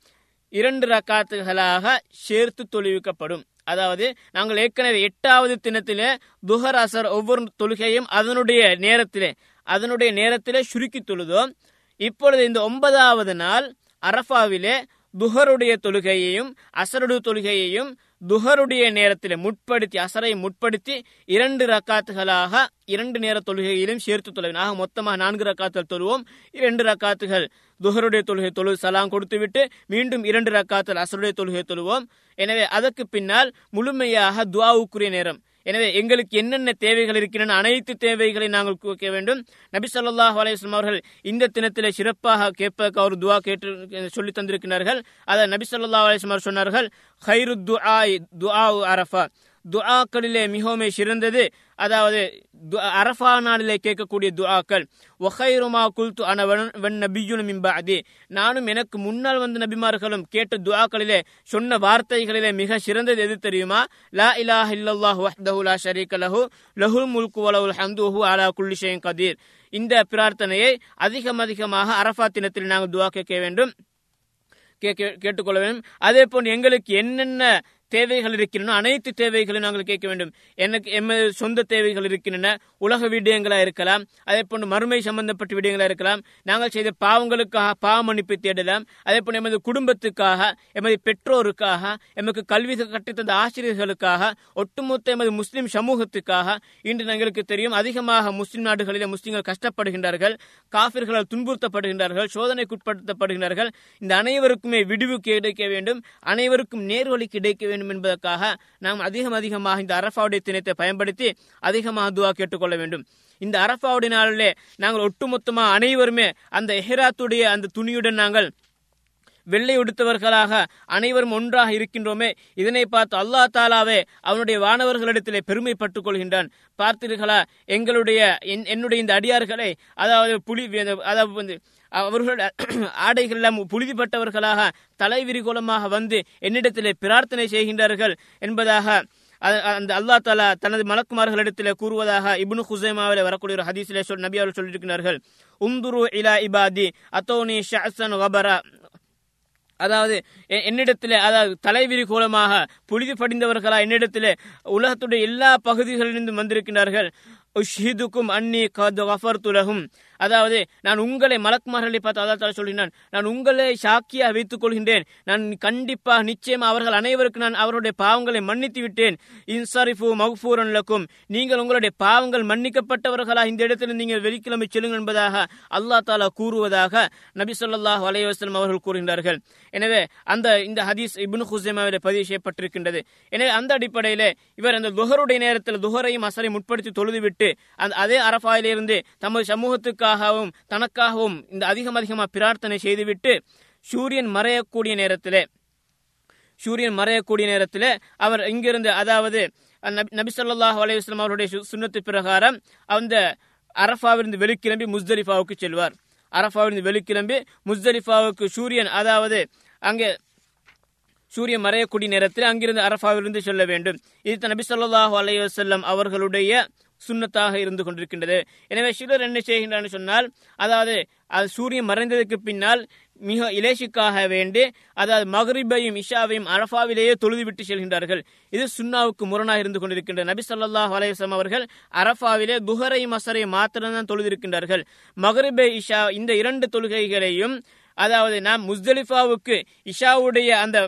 இரண்டு ரக்காத்துகளாக சேர்த்து தொழுவிக்கப்படும். அதாவது நாங்கள் ஏற்கனவே எட்டாவது தினத்திலே துஹர் அசர் ஒவ்வொரு தொழுகையும் அதனுடைய நேரத்திலே அதனுடைய நேரத்திலே சுருக்கி தொழுதோம். இப்பொழுது இந்த ஒன்பதாவது நாள் அரஃபாவிலே துஹருடைய தொழுகையையும் அசருடைய தொழுகையையும் துஹருடைய நேரத்திலே முற்படுத்தி அசரை முற்படுத்தி இரண்டு ரக்காத்துகளாக இரண்டு நேர தொழுகையிலும் சேர்த்து தொழுவேன். ஆக மொத்தமாக நான்கு ரக்காத்துகள் தொழுவோம். இரண்டு ரக்காத்துகள் துஹருடைய தொழுகை தொழு சலாம் கொடுத்துவிட்டு மீண்டும் இரண்டு ரக்காத்துகள் அசருடைய தொழுகை தொழுவோம். எனவே அதற்கு பின்னால் முழுமையாக துவாவுக்குரிய நேரம். எனவே எங்களுக்கு என்னென்ன தேவைகள் இருக்கின்றன அனைத்து தேவைகளை நாங்கள் கேட்க வேண்டும். நபி சொல்லாஹ் அலையம் அவர்கள் இந்த தினத்திலே சிறப்பாக கேட்பதற்கு அவர் துவா கேட்டு சொல்லி தந்திருக்கிறார்கள். அதை நபி ஸல்லல்லாஹு அலையம் அவர் சொன்னார்கள் ஹைரு துஆ துஆ அரஃபா துஆக்களிலே மிகவும் சிறந்தது. அதாவது து- அரஃபா நாளிலே கேட்கக்கூடிய துஆக்கள். ஒஹைருமா குல்து அனவன் வன் இம்பாதி நானும் எனக்கு முன்னால் வந்த நபிமார்களும் கேட்ட துஆக்களிலே சொன்ன வார்த்தைகளிலே மிக சிறந்தது எது தெரியுமா? லா இலாஹ இல்லல்லாஹ் வஹ்தஹு லா ஷரீக லஹு லஹுல் முல்கு வலஹுல் ஹம்துஹு அலா குல்லி ஷைன் கதீர். இந்த பிரார்த்தனையை அதிகம் அதிகமாக அரஃபா தினத்தில் நாங்கள் துஆ கேட்க வேண்டும். கேட்டுக்கொள்ள வேண்டும். அதே போன்று எங்களுக்கு என்னென்ன தேவைகள் இருக்கின்றன. அனைத்து தேவைகளையும் நாங்கள் கேட்க வேண்டும். எனக்கு எமது சொந்த தேவைகள் இருக்கின்றன. உலக விடயங்களா இருக்கலாம். அதே போன்று மறுமை சம்பந்தப்பட்ட விடயங்களா இருக்கலாம். நாங்கள் செய்த பாவங்களுக்காக பாவ மன்னிப்பு தேடலாம். அதே போன்று எமது குடும்பத்துக்காக எமது பெற்றோருக்காக எமக்கு கல்வி கட்டித்தந்த ஆசிரியர்களுக்காக ஒட்டுமொத்த எமது முஸ்லிம் சமூகத்துக்காக இன்று எங்களுக்கு தெரியும் அதிகமாக முஸ்லிம் நாடுகளில் முஸ்லிம்கள் கஷ்டப்படுகின்றார்கள். காபிர்களால் துன்புறுத்தப்படுகின்றார்கள். சோதனைக்குட்படுத்தப்படுகின்றார்கள். இந்த அனைவருக்குமே விடிவு கிடைக்க வேண்டும். அனைவருக்கும் நேர்வழி கிடைக்க வேண்டும். என்பதற்காக நாம் அதிகம் அதிகமாக இந்த அரஃபாவுடைய தினத்தை பயன்படுத்தி அதிகமாக துவா கேட்டுக்கொள்ள வேண்டும். இந்த அரஃபாவுடைய நாளிலே நாங்கள் ஒட்டுமொத்தமாக அனைவருமே அந்த எஹராத்துடைய அந்த துணியுடன் நாங்கள் வெள்ளை உடுத்தவர்களாக அனைவரும் ஒன்றாக இருக்கின்றோமே. இதனை பார்த்து அல்லாஹ் தாலாவே அவனுடைய வானவர்களிடத்திலே பெருமைப்பட்டுக் கொள்கின்றான். பார்த்தீர்களா? எங்களுடைய என்- என்னுடைய இந்த அடியார்களை அதாவது புலி அதாவது அவர்கள் ஆடைகள் எல்லாம் புழுதிப்பட்டவர்களாக தலைவிரிகோலமாக வந்து என்னிடத்திலே பிரார்த்தனை செய்கின்றார்கள் என்பதாக அந்த அல்லாஹ் தாலா தனது மலக்குமார்களிடத்தில் கூறுவதாக இப்னு ஹுசைமாவில் வரக்கூடிய ஒரு ஹதீஸிலே சொல் நபி அவர்கள் சொல்லியிருக்கிறார்கள். உம்துரு இலா இபாதி அத்தோனி ஷஹசன் வபரா. அதாவது எ- என்னிடத்திலே அதாவது தலைவிரி கோலமாக புழுதி படிந்தவர்களா என்னிடத்திலே உலகத்துடைய எல்லா பகுதிகளிலிருந்து வந்திருக்கிறார்கள் உஷ்ஹிதுக்கும் அன்னி கது கஃபர்துலகும் அதாவது நான் உங்களை மலக்குமார்களை பார்த்து அல்லா தாலா சொல்கிறான் நான் உங்களை சாக்கியாக வைத்துக் கொள்கின்றேன். நான் கண்டிப்பாக நிச்சயமாக அவர்கள் அனைவருக்கும் நான் அவருடைய பாவங்களை மன்னித்து விட்டேன். இன்சாரிஃபு மகஃபூரன் லக்கும். நீங்கள் உங்களுடைய பாவங்கள் மன்னிக்கப்பட்டவர்களா இந்த இடத்தில் நீங்கள் வெள்ளிக்கிழமை செல்லுங்கள் என்பதாக அல்லாஹ் தாலா கூறுவதாக நபி சொல்லாஹ் அலைவாஸ்லம் அவர்கள் கூறுகின்றார்கள். எனவே அந்த இந்த ஹதீஸ் இப்னு ஹுசேமாவில் பதிவு செய்யப்பட்டிருக்கின்றது. எனவே அந்த அடிப்படையில் இவர் அந்த துஹருடைய நேரத்தில் துஹரையும் அசரையும் முற்படுத்தி தொழுதுவிட்டு அந்த அதே அரபாயிலிருந்து தமது அவர்களுக்காகவும் தனக்காகவும் இந்த அதிகம் அதிகமாக பிரார்த்தனை செய்துவிட்டு சூரியன் மறையக்கூடிய நேரத்தில் சூரியன் மறையக்கூடிய நேரத்தில் அவர் இங்கிருந்து அதாவது நபிசல்லாஹ் அலையுஸ்லாம் அவருடைய சுண்ணத்து பிரகாரம் அந்த அரஃபாவிலிருந்து வெளிக்கிளம்பி முஸ்தலிஃபாவுக்கு செல்வார். அரஃபாவிலிருந்து வெளிக்கிளம்பி முஸ்தலிஃபாவுக்கு சூரியன் அதாவது அங்கே சூரியன் மறையக்கூடிய நேரத்தில் அங்கிருந்து அரஃபாவிலிருந்து சொல்ல வேண்டும். இது நபி சொல்லாஹு அலையுசல்லம் அவர்களுடைய சுண்ணத்தாக இருந்து கொண்டிருக்கின்றது. எனவே சிலர் என்ன செய்கின்றான்னு சொன்னால் அதாவது அது சூரியன் மறைந்ததுக்கு பின்னால் மிக இலேஷிக்காக வேண்டி அதாவது மகரிபையும் இஷாவையும் அரஃபாவிலேயே தொழுதுவிட்டு செல்கின்றார்கள். இது சுன்னாவுக்கு முரணாக இருந்து கொண்டிருக்கின்ற நபி சொல்லாஹ் அலையம் அவர்கள் அரஃபாவிலே துஹரையும் அசரையும் மாத்திரம்தான் தொழுதிருக்கின்றார்கள். மகரிபை இஷா இந்த இரண்டு தொழுகைகளையும் அதாவது நாம் முஸ்தலிஃபாவுக்கு இஷாவுடைய அந்த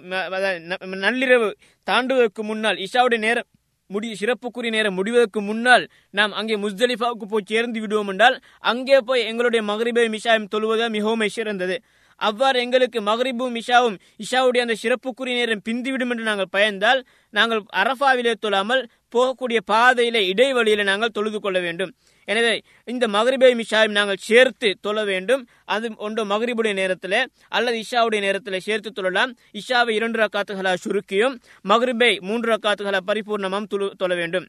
நள்ளிரவு தாண்டுவதற்கு முன்னால் இஷாவுடைய நேரம் முடி சிறப்புக்குரிய நேரம் முடிவதற்கு முன்னால் நாம் அங்கே முஸ்தலிஃபாவுக்கு போய் சேர்ந்து விடுவோம் என்றால் அங்கே போய் எங்களுடைய மகரிபை மிஷாயம் தொழுவது மிகவும் சிறந்தது. அவ்வாறு எங்களுக்கு மகரிபும் இஷாவும் இஷாவுடைய அந்த சிறப்புக்குரிய நேரம் பிந்திவிடும் என்று நாங்கள் பயந்தால் நாங்கள் அரஃபாவிலே தொழாமல் போகக்கூடிய பாதையில இடைவெளியில நாங்கள் தொழுது கொள்ள வேண்டும். எனவே இந்த மகரிபை மிஷாவையும் நாங்கள் சேர்த்து தொழ வேண்டும். அது ஒன்று மகரிபுடைய நேரத்தில் அல்லது இஷாவுடைய நேரத்தில் சேர்த்து தொழலாம். இஷாவை இரண்டு ரக்காத்துகளாக சுருக்கியும் மகரிபை மூன்று ரக்காத்துகளாக பரிபூர்ணமாம் தொழ வேண்டும்.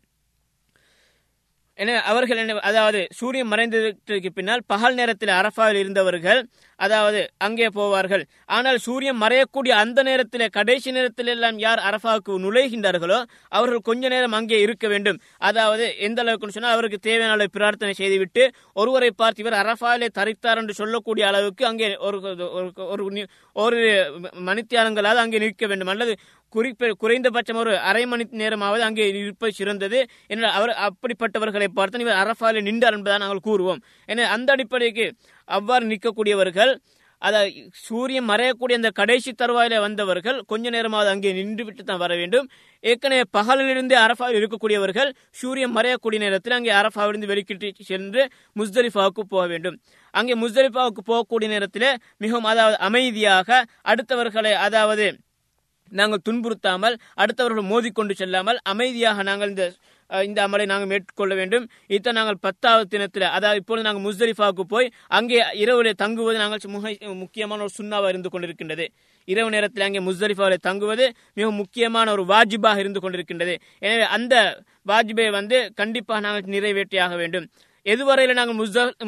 என அவர்கள் என்ன அதாவது சூரியன் மறைந்ததற்கு பின்னால் பகல் நேரத்தில் அரஃபாவில் இருந்தவர்கள் அதாவது அங்கே போவார்கள். ஆனால் சூரியன் மறையக்கூடிய அந்த நேரத்தில் கடைசி நேரத்தில் எல்லாம் யார் அரஃபாவுக்கு நுழைகின்றார்களோ அவர்கள் கொஞ்ச நேரம் அங்கே இருக்க வேண்டும். அதாவது எந்த அளவுக்கு சொன்னால் அவருக்கு தேவையான அளவு பிரார்த்தனை செய்துவிட்டு ஒருவரை பார்த்து இவர் அரஃபாவிலே தரித்தார் என்று சொல்லக்கூடிய அளவுக்கு அங்கே ஒரு ஒரு ஒரு மணித்தியாலங்களாவது அங்கே நிற்க வேண்டும். அல்லது குறிப்ப குறைந்தபட்சம் ஒரு அரை மணி நேரமாவது அங்கே இருப்பது சிறந்தது. என அவர் அப்படிப்பட்டவர்களை பார்த்து இவர் அரஃபாவில் நின்றார் என்பதை நாங்கள் கூறுவோம். என அந்த அடிப்படைக்கு அவ்வாறு நிற்கக்கூடியவர்கள் அதை சூரியன் மறையக்கூடிய அந்த கடைசி தருவாயில வந்தவர்கள் கொஞ்ச நேரமாவது அங்கே நின்று விட்டு தான் வர வேண்டும். ஏற்கனவே பகலிலிருந்து அரஃபாவில் இருக்கக்கூடியவர்கள் சூரியன் மறையக்கூடிய நேரத்தில் அங்கே அரஃபாவிலிருந்து வெளிக்கிட்டு சென்று முஸ்தலிஃபாவுக்கு போக வேண்டும். அங்கே முஸ்தலிஃபாவுக்கு போகக்கூடிய நேரத்தில் மிகவும் அதாவது அமைதியாக அடுத்தவர்களை அதாவது நாங்கள் துன்புறுத்தாமல் அடுத்தவர்கள் மோதிக்கொண்டு செல்லாமல் அமைதியாக நாங்கள் இந்த இந்த அமலை நாங்கள் மேற்கொள்ள வேண்டும். இத்தனை நாங்கள் பத்தாவது தினத்தில் அதாவது இப்பொழுது நாங்கள் முஸ்தலிஃபாவுக்கு போய் அங்கே இரவுல தங்குவது நாங்கள் முக்கியமான ஒரு சுண்ணாவாக இருந்து கொண்டிருக்கின்றது. இரவு நேரத்தில் அங்கே முஸ்தலிஃபாவில் தங்குவது மிக முக்கியமான ஒரு வாஜிபாக இருந்து கொண்டிருக்கின்றது. எனவே அந்த வாஜிபை வந்து கண்டிப்பாக நாங்கள் நிறைவேற்றியாக வேண்டும். எதுவரையில் நாங்கள்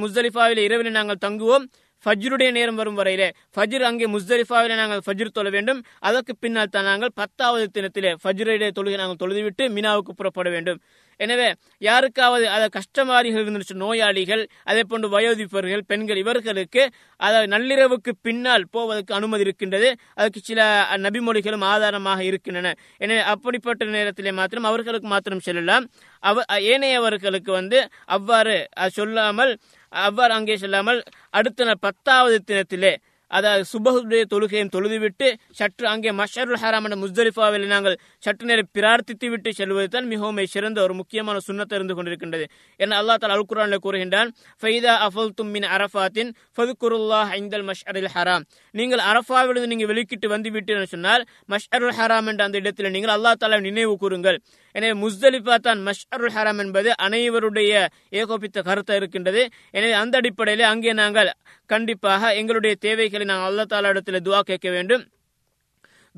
முஸ்தலிஃபாவில் இரவில் நாங்கள் தங்குவோம்? ஃபஜ்ருடைய நேரம் வரும் வரையிலே ஃபஜ்ர் அங்கே முஸ்தலிஃபாவிலே நாங்கள் ஃபஜ்ர் தொழ வேண்டும். அதற்கு பின்னால் தான் நாங்கள் பத்தாவது தினத்திலே ஃபஜ்ருடைய தொழுகை நாங்கள் தொழுதுவிட்டு மினாவுக்கு புறப்பட வேண்டும். எனவே யாருக்காவது அதை கஷ்டமாரிகள் இருந்துச்சு நோயாளிகள் அதே போன்று வயோதிப்பர்கள் பெண்கள் இவர்களுக்கு அதை நள்ளிரவுக்கு பின்னால் போவதற்கு அனுமதி இருக்கின்றது. அதுக்கு சில நபிமொழிகளும் ஆதாரமாக இருக்கின்றன. எனவே அப்படிப்பட்ட நேரத்திலே மாத்திரம் அவர்களுக்கு மாத்திரம் செல்லலாம். அவ ஏனையவர்களுக்கு வந்து அவ்வாறு சொல்லாமல் அவ்வாறு அங்கே செல்லாமல் அடுத்த பத்தாவது தினத்திலே அதாவது சுபகுடைய தொழுகையும் தொழுதுவிட்டு சற்று அங்கே மஷருல் ஹராம் என்ற முஸ்தலிஃபாவில் நாங்கள் சற்று நேரம் பிரார்த்தித்து விட்டு செல்வது தான் மிகவும் சிறந்த ஒரு முக்கியமான சுண்ணத்தை இருந்து கொண்டிருக்கின்றது. என அல்லா தால் அல்குரானில் கூறுகின்றான் ஃபைதா அஃபல் தும்மின் அரஃபாத்தின் ஃபதுக்குருல்லாஹ் ஐந்தல் மஷ்அரில் ஹராம். நீங்கள் அரஃபாவிலிருந்து நீங்கள் வெளிக்கிட்டு வந்து விட்டீர்கள் சொன்னால் மஷ்அருல் ஹராம் என்ற அந்த இடத்தில் நீங்கள் அல்லா தாலா நினைவு கூறுங்கள். எனவே முஸ்தலிஃபா தான் மஷ்அருல் ஹராம் என்பது அனைவருடைய ஏகோபித்த கருத்தை இருக்கின்றது. எனவே அந்த அடிப்படையில் அங்கே நாங்கள் கண்டிப்பாக எங்களுடைய தேவைகள் நாங்கள் அல்லா தாலா இடத்துல துவா கேட்க வேண்டும்.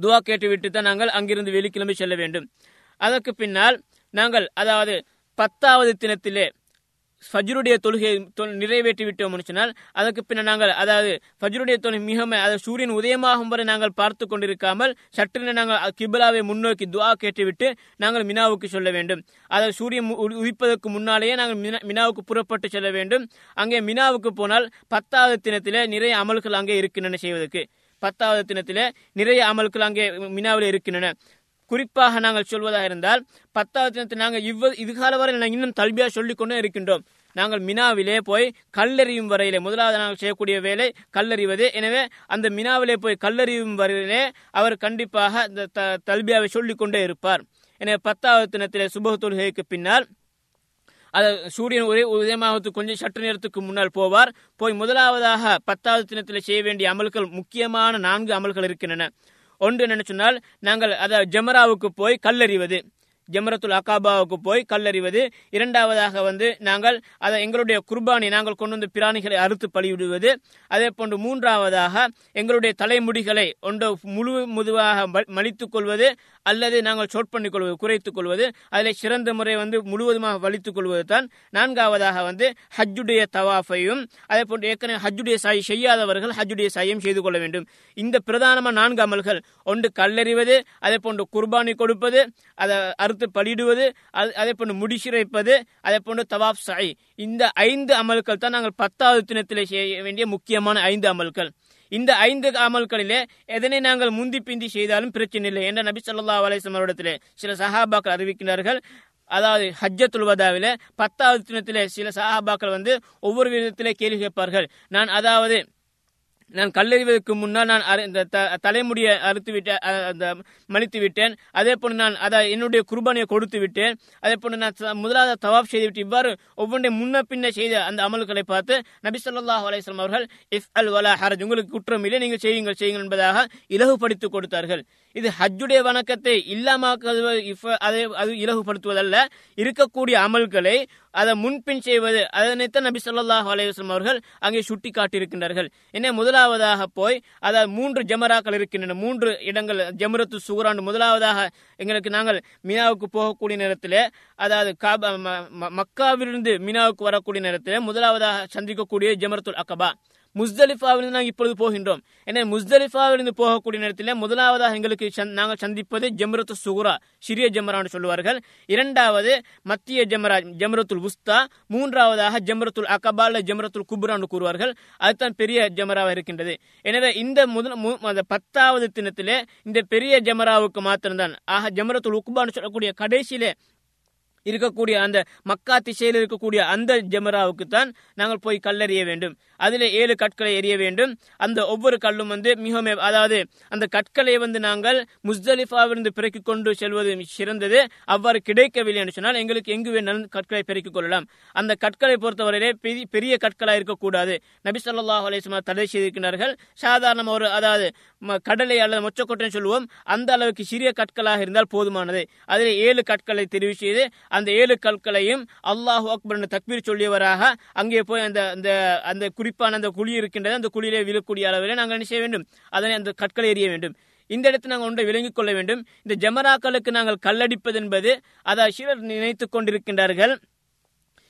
துவா கேட்டுவிட்டு தான் நாங்கள் அங்கிருந்து வெளிக்கிழமை செல்ல வேண்டும். அதற்கு பின்னால் நாங்கள் அதாவது பத்தாவது தினத்திலே ஃபஜ்ருடைய தொழுகை நிறைவேற்றி விட்டோம் சொன்னால் அதற்கு பின்னர் நாங்கள் அதாவது ஃபஜ்ருடைய தொழுகை மிக அதாவது சூரியன் உதயமாகும் வரை நாங்கள் பார்த்து கொண்டிருக்காமல் சற்று நாங்கள் கிபிலாவை முன்னோக்கி துவா கேட்டுவிட்டு நாங்கள் மினாவுக்கு சொல்ல வேண்டும். அதாவது சூரியன் உதிப்பதற்கு முன்னாலேயே நாங்கள் மினாவுக்கு புறப்பட்டு செல்ல வேண்டும். அங்கே மினாவுக்கு போனால் பத்தாவது தினத்திலே நிறைய அமல்கள் அங்கே இருக்கின்றன செய்வதற்கு. பத்தாவது தினத்திலே நிறைய அமல்கள் அங்கே மினாவில் இருக்கின்றன. குறிப்பாக நாங்கள் சொல்வதாக இருந்தால் பத்தாவது தினத்தில் நாங்கள் இவ்வ இதுகால வரை நாங்கள் இன்னும் தல்பியாக சொல்லிக் கொண்டே இருக்கின்றோம். நாங்கள் மினாவிலே போய் கல்லறியும் வரையிலே முதலாவது நாங்கள் செய்யக்கூடிய வேலை கல்லறிவது. எனவே அந்த மினாவிலே போய் கல்லறியும் வரையிலே அவர் கண்டிப்பாக இந்த த தல்பியாவை சொல்லிக்கொண்டே இருப்பார். எனவே பத்தாவது தினத்திலே சுபஹ தொழுகைக்கு பின்னால் அது சூரியன் ஒரே உதயமாகத்துக்கு கொஞ்சம் சற்று நேரத்துக்கு முன்னால் போவார். போய் முதலாவதாக பத்தாவது தினத்தில் செய்ய வேண்டிய அமல்கள் முக்கியமான நான்கு அமல்கள் இருக்கின்றன. ஒன்று என்ன சொன்னால் நாங்கள் அதை ஜமராவுக்கு போய் கல்லறிவது ஜமரத்துல் அகாபாவுக்கு போய் கல்லறிவது. இரண்டாவதாக வந்து நாங்கள் அதை எங்களுடைய குர்பானை நாங்கள் கொண்டு வந்து பிராணிகளை அறுத்து பலியிடுவது. அதே போன்று மூன்றாவதாக எங்களுடைய தலைமுடிகளை ஒன்று முழு முதுவாக மலித்துக் கொள்வது. அல்லது நாங்கள் ஷோட் பண்ணிக் கொள்வது குறைத்துக் கொள்வது அதில் சிறந்த முறை வந்து முழுவதுமாக வலித்துக் கொள்வது தான் நான்காவதாக வந்து ஹஜ்ஜுடைய தவாஃபையும் அதே போன்று ஏற்கனவே ஹஜ்ஜுடைய சாய் செய்யாதவர்கள் ஹஜ்ஜுடைய சாயம் செய்து கொள்ள வேண்டும். இந்த பிரதானமான நான்கு அமல்கள் ஒன்று கல்லறிவது அதே போன்று குர்பானி கொடுப்பது அதை அறுத்து பலிடுவது அதே போன்று முடிசிறைப்பது அதே போன்று தவாப் சாய். இந்த ஐந்து அமல்கள் தான் நாங்கள் பத்தாவது தினத்தில் செய்ய வேண்டிய முக்கியமான ஐந்து அமல்கள். இந்த ஐந்து அமல்களிலே எதனை நாங்கள் முந்தி பிந்தி செய்தாலும் பிரச்சனை இல்லை என்ற நபி சொல்லா அலிஸ்லாம் அவரிடத்திலே சில சஹாபாக்கள் அறிவிக்கிறார்கள் அதாவது ஹஜ்ஜத்துல் வதாவில பத்தாவது தினத்திலே சில சஹாபாக்கள் வந்து ஒவ்வொரு விதத்திலே கேள்வி கேட்பார்கள். நான் அதாவது நான் கல்லறிவதற்கு முன்னால் நான் இந்த தலைமுடியை அறுத்து விட்டேன் அந்த மலித்து விட்டேன். அதே போன்று நான் அதை என்னுடைய குர்பானியை கொடுத்து விட்டேன். அதே போன்று நான் முதலாவது தவாப் செய்துவிட்டு இவ்வாறு ஒவ்வொன்றை முன்ன பின்ன செய்த அந்த அமல்களை பார்த்து நபி சொல்லாஹ் அலையம் அவர்கள் இஃப் அல் வலா ஹரஜ். உங்களுக்கு குற்றம் இல்லை நீங்கள் செய்யுங்கள் செய்யுங்கள் என்பதாக இலகுபடுத்தி கொடுத்தார்கள். இது ஹஜ்ஜுடைய வணக்கத்தை இல்லாமல் அதை அது இலகுபடுத்துவதல்ல. இருக்கக்கூடிய அமல்களை அதை முன்பின் செய்வது அதனைத்தான் நபி சொல்லாஹ் அலையம் அவர்கள் அங்கே சுட்டி காட்டியிருக்கின்றார்கள் என்ன முதலாவதாக போய் அதாவது மூன்று ஜமராக்கள் இருக்கின்றன. மூன்று இடங்கள் ஜமரத்து சுகுரான் முதலாவதாக எங்களுக்கு நாங்கள் மீனாவுக்கு போகக்கூடிய நேரத்தில் அதாவது மக்காவிலிருந்து மீனாவுக்கு வரக்கூடிய நேரத்தில் முதலாவதாக சந்திக்கக்கூடிய ஜமரத்துல் அக்கபா முஸ்தலிஃபாவிலிருந்து நாங்கள் இப்பொழுது போகின்றோம். எனவே முஸ்தலிஃபாவிலிருந்து போகக்கூடிய நேரத்தில் முதலாவதாக எங்களுக்கு நாங்கள் சந்திப்பது ஜம்ரத்து சுகுரா சிறிய ஜமரான்னு சொல்லுவார்கள். இரண்டாவது மத்திய ஜம்ரா ஜம்ரத்துல் உஸ்தா மூன்றாவதாக ஜமரத்துல் அகபால ஜம்ரத்துல் குப்ரான்னு கூறுவார்கள். அதுதான் பெரிய ஜமராவாக இருக்கின்றது. எனவே இந்த முதல் பத்தாவது தினத்திலே இந்த பெரிய ஜமராவுக்கு மாத்திரம்தான். ஆக ஜமரத்துல் உக்பான்னு சொல்லக்கூடிய கடைசியிலே இருக்கக்கூடிய அந்த மக்கா திசையில் இருக்கக்கூடிய அந்த ஜமராவுக்கு தான் நாங்கள் போய் கல்லறிய வேண்டும். அதில் ஏழு கற்களை எரிய வேண்டும். அந்த ஒவ்வொரு கல்லும் வந்து மிகவும் அதாவது அந்த கற்களை வந்து நாங்கள் முஸ்தலிஃபாவிலிருந்து பிறக்கிக் கொண்டு செல்வது சிறந்தது. அவ்வாறு கிடைக்கவில்லை என்று சொன்னால் எங்களுக்கு எங்கு வேணாலும் கற்களை பெருக்கிக் கொள்ளலாம். அந்த கற்களை பொறுத்தவரையிலே பெரிய கற்களாக இருக்கக்கூடாது. நபி சொல்லாஹ் அலிஸ்மா தடை செய்திருக்கிறார்கள் சாதாரண ஒரு அதாவது கடலை அல்லது மொச்சக்கொட்டை சொல்லுவோம். அந்த அளவுக்கு சிறிய கற்களாக இருந்தால் போதுமானது. அதில் ஏழு கற்களை தெரிவு செய்து அந்த ஏழு கற்களையும் அல்லாஹு அக்பர் தக்பீர் சொல்லியவராக அங்கே போய் அந்த அந்த அந்த குறிப்பான அந்த குழி இருக்கின்றது அந்த குழியிலே விழக்கூடிய அளவில் நாங்கள் என்ன செய்ய வேண்டும்? அதனை அந்த கற்களை எறிய வேண்டும். இந்த இடத்தில் நாங்கள் ஒன்றை விளங்கிக் கொள்ள வேண்டும். இந்த ஜமராக்களுக்கு நாங்கள் கல்லடிப்பது என்பது அதை சிலர் நினைத்துக் கொண்டிருக்கின்றார்கள்.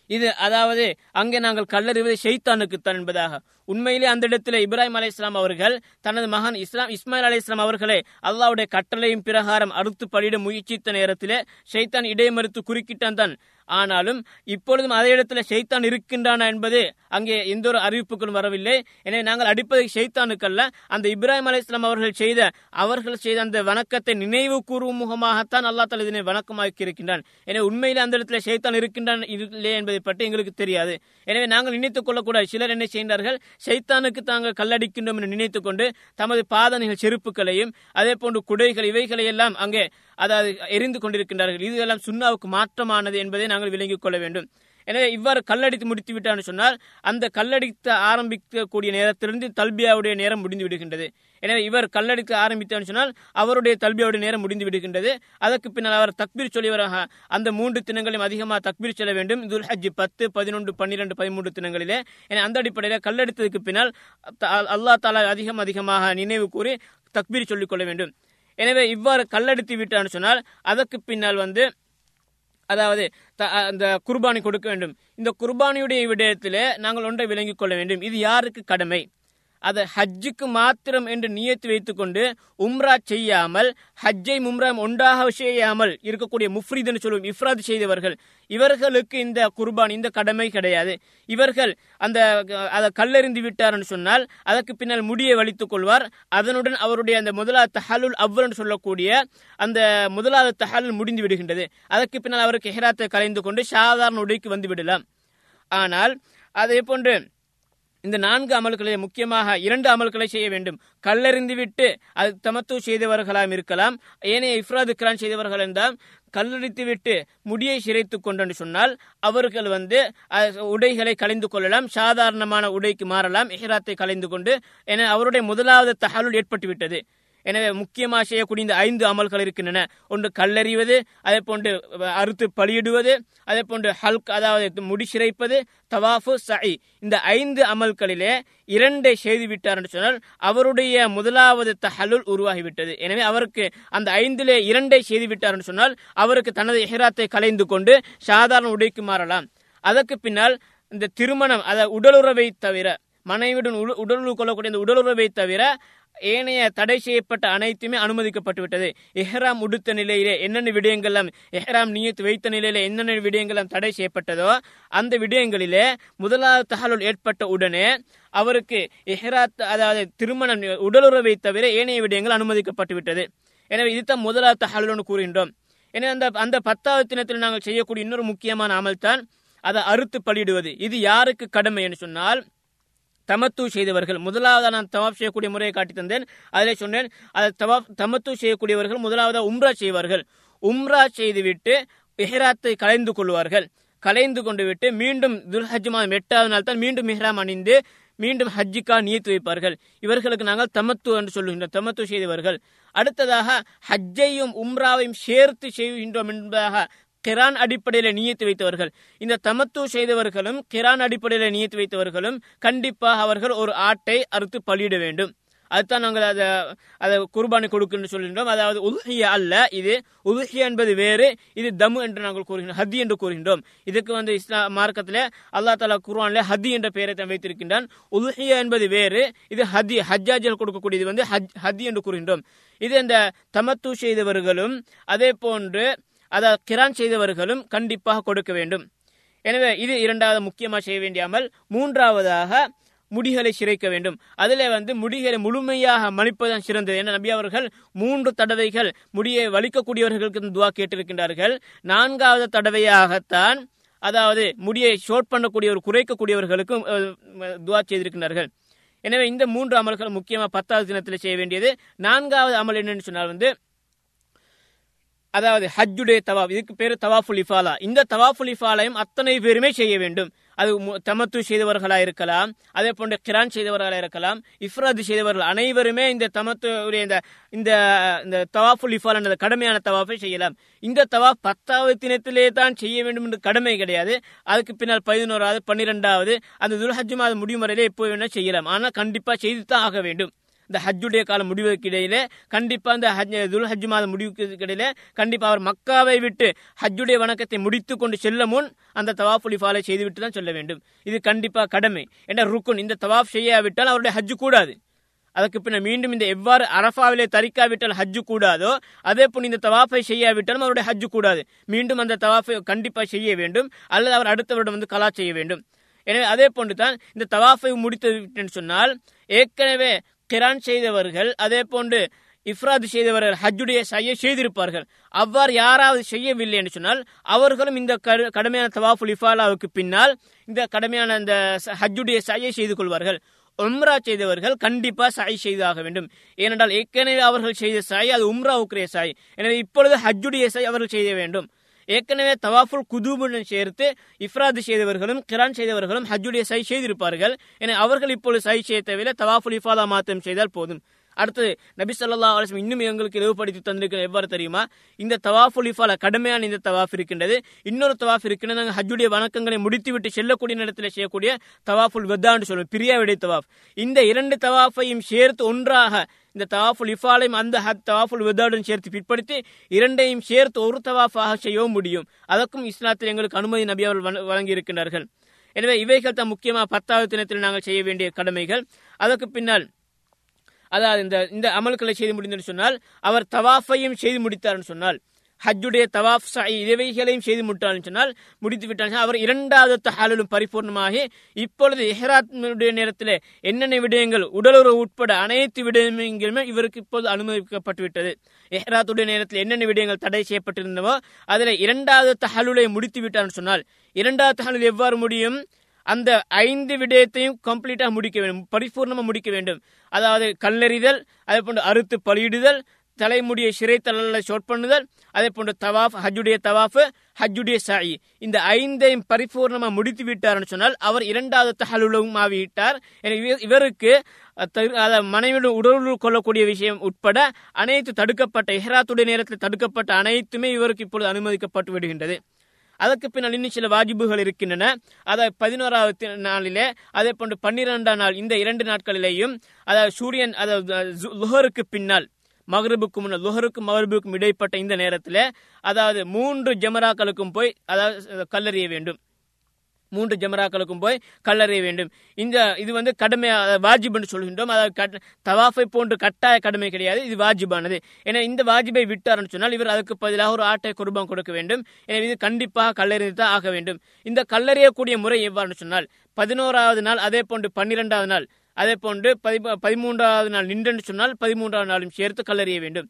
இது அதாவது அங்கே நாங்கள் கல்லறிவது ஷெய்தானுக்குத்தான் என்பதாக. உண்மையிலே அந்த இடத்துல இப்ராஹிம் அலி இஸ்லாம் அவர்கள் தனது மகன் இஸ்லாம் இஸ்மாயில் அலி இஸ்லாம் அவர்களை அல்லாவுடைய கட்டளையும் பிரகாரம் அறுத்து பலியிட முயற்சித்த நேரத்திலே ஷைத்தான் இடைமறுத்து குறுக்கிட்டான் தான் ஆனாலும் இப்பொழுதும் அதே இடத்துல ஷைத்தான் இருக்கின்றானா என்பது அங்கே எந்த ஒரு அறிவிப்புகளும் வரவில்லை. எனவே நாங்கள் அடிப்பது ஷைத்தானுக்கல்ல அந்த இப்ராஹிம் அலி இஸ்லாம் அவர்கள் செய்த அவர்கள் செய்த அந்த வணக்கத்தை நினைவு கூறும் முகமாகத்தான் அல்லா தலா இதனை வணக்கமாக்கி இருக்கின்றான். எனவே உண்மையிலே அந்த இடத்துல ஷைத்தான் இருக்கின்றான் இல்லையா என்பதை பற்றி எங்களுக்கு தெரியாது. எனவே நாங்கள் நினைத்துக் கொள்ளக்கூடாது. சிலர் என்ன செய்கிறார்கள் சைத்தானுக்கு தாங்கள் கல்லடிக்கின்றோம் என்று நினைத்துக் கொண்டு தமது பாதனைகள் செருப்புகளையும் அதே போன்று குடைகள் இவைகளை எல்லாம் அங்கே அதாவது எரிந்து கொண்டிருக்கின்றார்கள். இது எல்லாம் சுண்ணாவுக்கு மாற்றமானது என்பதை நாங்கள் விளங்கிக் கொள்ள வேண்டும். எனவே இவ்வாறு கல்லடித்து முடித்து விட்டான்னு சொன்னால் அந்த கல்லடித்த ஆரம்பிக்கக்கூடிய நேரத்திலிருந்து தல்பியாவுடைய நேரம் முடிந்து விடுகின்றது. எனவே இவர் கல்லடிக்க ஆரம்பித்தான்னு சொன்னால் அவருடைய தல்பியாவுடைய நேரம் முடிந்து விடுகின்றது. அதற்கு பின்னால் அவர் தக்பீர் சொல்லியவராக அந்த மூன்று தினங்களையும் அதிகமாக தக்பீர் சொல்ல வேண்டும். துல் ஹஜ் பத்து பதினொன்று பன்னிரெண்டு பதிமூன்று தினங்களிலே. என அந்த அடிப்படையில் கல்லடித்ததுக்கு பின்னால் அல்லா தாலா அதிகம் அதிகமாக நினைவு கூறி தக்பீர் சொல்லிக்கொள்ள வேண்டும். எனவே இவ்வாறு கல்லடித்து விட்டான்னு சொன்னால் அதற்கு பின்னால் வந்து அதாவது அந்த குர்பானி கொடுக்க வேண்டும். இந்த குர்பானியுடைய விடயத்தில் நாங்கள் ஒன்றை விளங்கிக் கொள்ள வேண்டும். இது யாருக்கு கடமை? அதை ஹஜ்ஜுக்கு மாத்திரம் என்று நியத்து வைத்துக்கொண்டு உம்ரா செய்யாமல் ஹஜ்ஜை மும்ரா ஒன்றாக செய்யாமல் இருக்கக்கூடிய முஃப்ரீத் என்று சொல்லும் இஃப்ராத் செய்தவர்கள் இவர்களுக்கு இந்த குர்பான் இந்த கடமை கிடையாது. இவர்கள் அந்த அதை கல்லெறிந்து விட்டார்னு சொன்னால் அதற்கு பின்னால் முடியை வலித்துக் கொள்வார். அதனுடன் அவருடைய அந்த முதலாவது தஹலுல் அவ்வல் சொல்லக்கூடிய அந்த முதலாவது தஹலுல் முடிந்து விடுகின்றது. அதற்கு பின்னால் அவருக்கு ஹெராத்தை கலைந்து கொண்டு சாதாரண உடைக்கு வந்து விடலாம். ஆனால் அதே போன்று இந்த நான்கு அமல்களை முக்கியமாக இரண்டு அமல்களை செய்ய வேண்டும். கல்லறிந்துவிட்டு அது தமத்து செய்தவர்களாம் இருக்கலாம். ஏனைய இஃப்ராது கிரான் செய்தவர்கள் என்றால் கல்லறித்துவிட்டு முடியை சிரைத்து கொண்டு சொன்னால் அவர்கள் வந்து உடைகளை கலைந்து கொள்ளலாம். சாதாரணமான உடைக்கு மாறலாம். இஹ்ராத்தை கலைந்து கொண்டு என அவருடைய முதலாவது தகவல் ஏற்பட்டுவிட்டது. எனவே முக்கியமாக செய்யக்கூடிய இந்த ஐந்து அமல்கள் இருக்கின்றன. ஒன்று கல்லறிவது அதே போன்று அறுத்து பலியிடுவது அதே போன்று ஹல்க் அதாவது முடி சிறைப்பது தவாஃபு சை இந்த ஐந்து அமல்களிலே இரண்டை செய்து விட்டார் என்று சொன்னால் அவருடைய முதலாவது தஹலுல் உருவாகிவிட்டது. எனவே அவருக்கு அந்த ஐந்திலே இரண்டை செய்து விட்டார் என்று சொன்னால் அவருக்கு தனது எஹராத்தை கலைந்து கொண்டு சாதாரண உடைக்கு மாறலாம். அதற்கு பின்னால் இந்த திருமணம் அதாவது உடலுறவை தவிர மனைவியுடன் உடல் உடலுறவு கொள்ளக்கூடிய இந்த உடலுறவை தவிர ஏனைய தடை செய்யப்பட்ட அனைத்துமே அனுமதிக்கப்பட்டு விட்டது எஹ்ராம் உடுத்த நிலையிலே என்னென்ன விடயங்கள்லாம் எஹ்ராம் நியத்து வைத்த நிலையில என்னென்ன விடயங்கள்லாம் தடை செய்யப்பட்டதோ அந்த விடயங்களிலே முதலாவது தகவல் ஏற்பட்ட உடனே அவருக்கு எஹ்ராத் அதாவது திருமணம் உடலுறவை தவிர ஏனைய விடயங்கள் அனுமதிக்கப்பட்டு விட்டது எனவே இதுதான் முதலாவது தகவல்னு கூறுகின்றோம். எனவே அந்த அந்த பத்தாவது தினத்தில் நாங்கள் செய்யக்கூடிய இன்னொரு முக்கியமான அமல் தான் அதை அறுத்து பலியிடுவது. இது யாருக்கு கடமை என்று சொன்னால் தமத்து செய்தவர்கள். முதலாவது நான் தவாப் செய்யக்கூடிய முறையை காட்டி தந்தேன். அதில் சொன்னேன் அதை தவாப் தமத்து செய்யக்கூடியவர்கள் முதலாவது உம்ரா செய்வார்கள். உம்ரா செய்துவிட்டு இஹ்ராத்தை கலைந்து கொள்வார்கள். கலைந்து கொண்டு விட்டு மீண்டும் துல்ஹஜ் மாதம் எட்டாவது நாள் தான் மீண்டும் இஹ்ராம் அணிந்து மீண்டும் ஹஜ்ஜிக்கா நியத்து வைப்பார்கள். இவர்களுக்கு நாங்கள் தமத்து என்று சொல்லுகின்றோம் தமத்து செய்தவர்கள். அடுத்ததாக ஹஜ்ஜையும் உம்ராவையும் சேர்த்து செய்கின்றோம் என்பதாக கிரான் அடிப்படையில் நியத்து வைத்தவர்கள். இந்த தமத்து செய்தவர்களும் கிரான் அடிப்படையில் நியத்து வைத்தவர்களும் கண்டிப்பாக அவர்கள் ஒரு ஆட்டை அறுத்து பலியிட வேண்டும். அதுதான் நாங்கள் அதை அதை குர்பானி கொடுக்குன்னு சொல்கின்றோம். அதாவது உதுஹிய அல்ல இது உதுஹியா என்பது வேறு இது தமு என்று நாங்கள் கூறுகின்றோம் ஹதி என்று கூறுகின்றோம். இதுக்கு வந்து இஸ்லா மார்க்கத்தில் அல்லா தாலா குர்வானில் ஹதி என்ற பெயரை தான் வைத்திருக்கின்றான். உதுஹியா என்பது வேறு இது ஹதி ஹஜ்ஜாஜில் கொடுக்கக்கூடியது வந்து ஹஜ் ஹதி என்று கூறுகின்றோம். இது இந்த தமத்து செய்தவர்களும் அதே போன்று அதாவது கிரான் செய்தவர்களும் கண்டிப்பாக கொடுக்க வேண்டும். எனவே இது இரண்டாவது முக்கியமாக செய்ய வேண்டிய அமல். மூன்றாவதாக முடிகளை சிரைக்க வேண்டும். அதில் வந்து முடிகளை முழுமையாக மன்னிப்பதுதான் சிறந்தது. என நபி அவர்கள் மூன்று தடவைகள் முடியை வலிக்கக்கூடியவர்களுக்கு துவா கேட்டிருக்கின்றார்கள். நான்காவது தடவையாகத்தான் அதாவது முடியை ஷோட் பண்ணக்கூடியவர் குறைக்கக்கூடியவர்களுக்கும் துவா செய்திருக்கின்றார்கள். எனவே இந்த மூன்று அமல்கள் முக்கியமாக பத்தாவது தினத்தில் செய்ய வேண்டியது. நான்காவது அமல் என்னன்னு சொன்னால் வந்து அதாவது ஹஜ்ஜுடைய தவாப் இதுக்கு பேரு தவாஃபுல் இஃபாலா. இந்த தவாஃபுல் இஃபாலையும் அத்தனை பேருமே செய்ய வேண்டும். அது மு- தமத்து செய்தவர்களாக இருக்கலாம் அதே போன்ற கிரான் செய்தவர்களாக இருக்கலாம் இஃப்ராது செய்தவர்கள் அனைவருமே இந்த தமத்துடைய இந்த இந்த இந்த தவாஃபுல் இஃபால் என்ற கடமையான தவாஃபை செய்யலாம். இந்த தவாஃப் பத்தாவது தினத்திலே தான் செய்ய வேண்டும் என்று கடமை கிடையாது. அதுக்கு பின்னால் பதினோராவது பன்னிரெண்டாவது அந்த துல்ஹஜ் மாதம் முடியும் வரையிலே எப்போ வேணா செய்யலாம். ஆனால் கண்டிப்பா செய்து தான் ஆக வேண்டும். இந்த ஹஜ்ஜுடைய காலம் முடிவதற்கு இடையிலே கண்டிப்பா இந்த ஹஜ் துல் ஹஜ் மாதம் முடிவுக்கு இடையிலே கண்டிப்பா அவர் மக்காவை விட்டு ஹஜ்ஜுடைய வணக்கத்தை முடித்து கொண்டு செல்ல முன் அந்த தவாஃபுல் இஃபாலை செய்துவிட்டு தான் சொல்ல வேண்டும். இது கண்டிப்பா கடமை. என்ற ருக்குன் இந்த தவாஃப் செய்யாவிட்டால் அவருடைய ஹஜ்ஜு கூடாது. அதற்கு பின்னர் மீண்டும் இந்த எவ்வாறு அரஃபாவிலே தரிக்காவிட்டால் ஹஜ்ஜு கூடாதோ அதே போல் இந்த தவாஃபை செய்யாவிட்டாலும் அவருடைய ஹஜ்ஜு கூடாது. மீண்டும் அந்த தவாஃபை கண்டிப்பா செய்ய வேண்டும். அல்லது அவர் அடுத்தவரிடம் வந்து கலா செய்ய வேண்டும். எனவே அதே போன்று தான் இந்த தவாஃபை முடித்து விட்டேன்னு சொன்னால் ஏற்கனவே கிரான் செய்தவர்கள் அதே போன்று இஃப்ராது செய்தவர்கள் ஹஜ்ஜுடைய செய்ய செய்திருப்பார்கள். அவ்வாறு யாராவது செய்யவில்லை என்று சொன்னால் அவர்களும் இந்த கடுமையான தவாஃபுல் இஃபாலாவுக்கு பின்னால் இந்த கடுமையான இந்த ஹஜ்ஜுடைய சையை செய்து கொள்வார்கள். உம்ரா செய்தவர்கள் கண்டிப்பா சாய் செய்தாக வேண்டும். ஏனென்றால் ஏற்கனவே அவர்கள் செய்த சாய் அது உம்ராவுக்குரிய சாய் எனவே இப்பொழுது ஹஜ்ஜுடைய சாய் அவர்கள் செய்ய வேண்டும். ஏற்கனவே தவாஃபுல் குதூபுடன் சேர்த்து இஃப்ராது செய்தவர்களும் கிரான் செய்தவர்களும் ஹஜ்ஜுடைய சை செய்திருப்பார்கள். என அவர்கள் இப்பொழுது சை செய்ய தேவையில்லை. தவாஃபுல் இஃபாதா மாத்தம் செய்தால் போதும். அடுத்தது நபி சொல்லா அலிஸ்லம் இன்னும் எங்களுக்கு இலவுபடுத்தி தந்திருக்கிற எவ்வாறு தெரியுமா? இந்த தவாஃபுல் இஃபால கடுமையான இந்த தவாஃப் இருக்கின்றது. இன்னொரு தவாஃப் இருக்கின்றது. நாங்கள் ஹஜ்ஜுடைய வணக்கங்களை முடித்துவிட்டு செல்லக்கூடிய நேரத்தில் செய்யக்கூடிய தவாஃபுல் வெத்தான்னு சொல்லுவோம் பிரியாவிடை தவாஃப். இந்த இரண்டு தவாஃபையும் சேர்த்து ஒன்றாக இந்த தவாஃபுல் இஃபாலையும் அந்த ஹத் தவாஃபுல் வெதாவுடன் சேர்த்து பிற்படுத்தி இரண்டையும் சேர்த்து ஒரு தவாஃபாக செய்யவும் முடியும். அதற்கும் இஸ்லாத்தில் எங்களுக்கு அனுமதி நபி அவர்கள் வழ- எனவே இவைகள் தான் முக்கியமாக பத்தாவது தினத்தில் நாங்கள் செய்ய வேண்டிய கடமைகள். அதற்கு பின்னால் அதாவது இந்த இந்த அமல்களை செய்து முடிந்தன்னு சொன்னால் அவர் தவாஃபையும் செய்து முடித்தார்னு சொன்னால் ஹஜ்ஜுடைய தவாஃப் சாய் இவைகளையும் செய்து முட்டாலும் சொன்னால் முடித்து விட்டால் அவர் இரண்டாவது தஹாலிலும் பரிபூர்ணமாகி இப்பொழுது எஹராத்னுடைய நேரத்தில் என்னென்ன விடயங்கள் உடலுறவு உட்பட அனைத்து விடயங்களுமே இவருக்கு இப்போது அனுமதிக்கப்பட்டு விட்டது. எஹ்ராத்துடைய நேரத்தில் என்னென்ன விடயங்கள் தடை செய்யப்பட்டிருந்தவோ அதில் இரண்டாவது தஹலுலை முடித்து விட்டார்னு சொன்னால் இரண்டாவது தஹலுல் எவ்வாறு முடியும்? அந்த ஐந்து விடயத்தையும் கம்ப்ளீட்டாக முடிக்க வேண்டும் பரிபூர்ணமாக முடிக்க வேண்டும். அதாவது கல்லெறிதல் அதே போன்று அறுத்து பலியிடுதல் தலைமுடியை சிறைத்தலை ஷோட் பண்ணுதல் அதே போன்று தவாஃப் ஹஜ்ஜுடைய தவாஃப் ஹஜ்ஜுடைய சாயி. இந்த ஐந்தையும் பரிபூர்ணமாக முடித்து விட்டார்னு சொன்னால் அவர் இரண்டாவது தஹலுலும் ஆகிவிட்டார் எனவே இவருக்கு மனைவியுடன் உடல் கொள்ளக்கூடிய விஷயம் உட்பட அனைத்து தடுக்கப்பட்ட எஹராத்துடைய நேரத்தில் தடுக்கப்பட்ட அனைத்துமே இவருக்கு இப்பொழுது அனுமதிக்கப்பட்டு விடுகின்றது. அதற்கு பின்னால் இன்னும் சில வாஜிபுகள் இருக்கின்றன. அதை பதினோராவது நாளிலே அதே போன்று பன்னிரெண்டாம் நாள் இந்த இரண்டு நாட்களிலேயும் அதாவது சூரியன் அதாவது லுஹருக்கு பின்னால் மகரபுக்கும் முன்னர் லுஹருக்கும் மகரபுக்கும் இடைப்பட்ட இந்த நேரத்தில் அதாவது மூன்று ஜமராக்களுக்கும் போய் அதாவது கல்லறிய வேண்டும். மூன்று ஜமராக்களுக்கும் போய் கல்லறிய வேண்டும். இந்த இது வந்து கடமை வாஜிப் என்று சொல்கின்றோம். அதாவது தவாஃபை போன்று கட்டாய கடமை கிடையாது. இது வாஜிபானது. ஏன்னா இந்த வாஜிபை விட்டார்னு சொன்னால் இவர் அதுக்கு பதிலாக ஒரு ஆட்டை குருபம் கொடுக்க வேண்டும். எனவே இது கண்டிப்பாக கல்லறிந்து தான் ஆக வேண்டும். இந்த கல்லறியக்கூடிய முறை எவ்வாறு சொன்னால் பதினோராவது நாள் அதே போன்று பன்னிரெண்டாவது நாள். அதே போன்று பதி பதிமூன்றாவது நாள் நின்றென்று சொன்னால் பதிமூன்றாவது நாளும் சேர்த்து கல்லறிய வேண்டும்.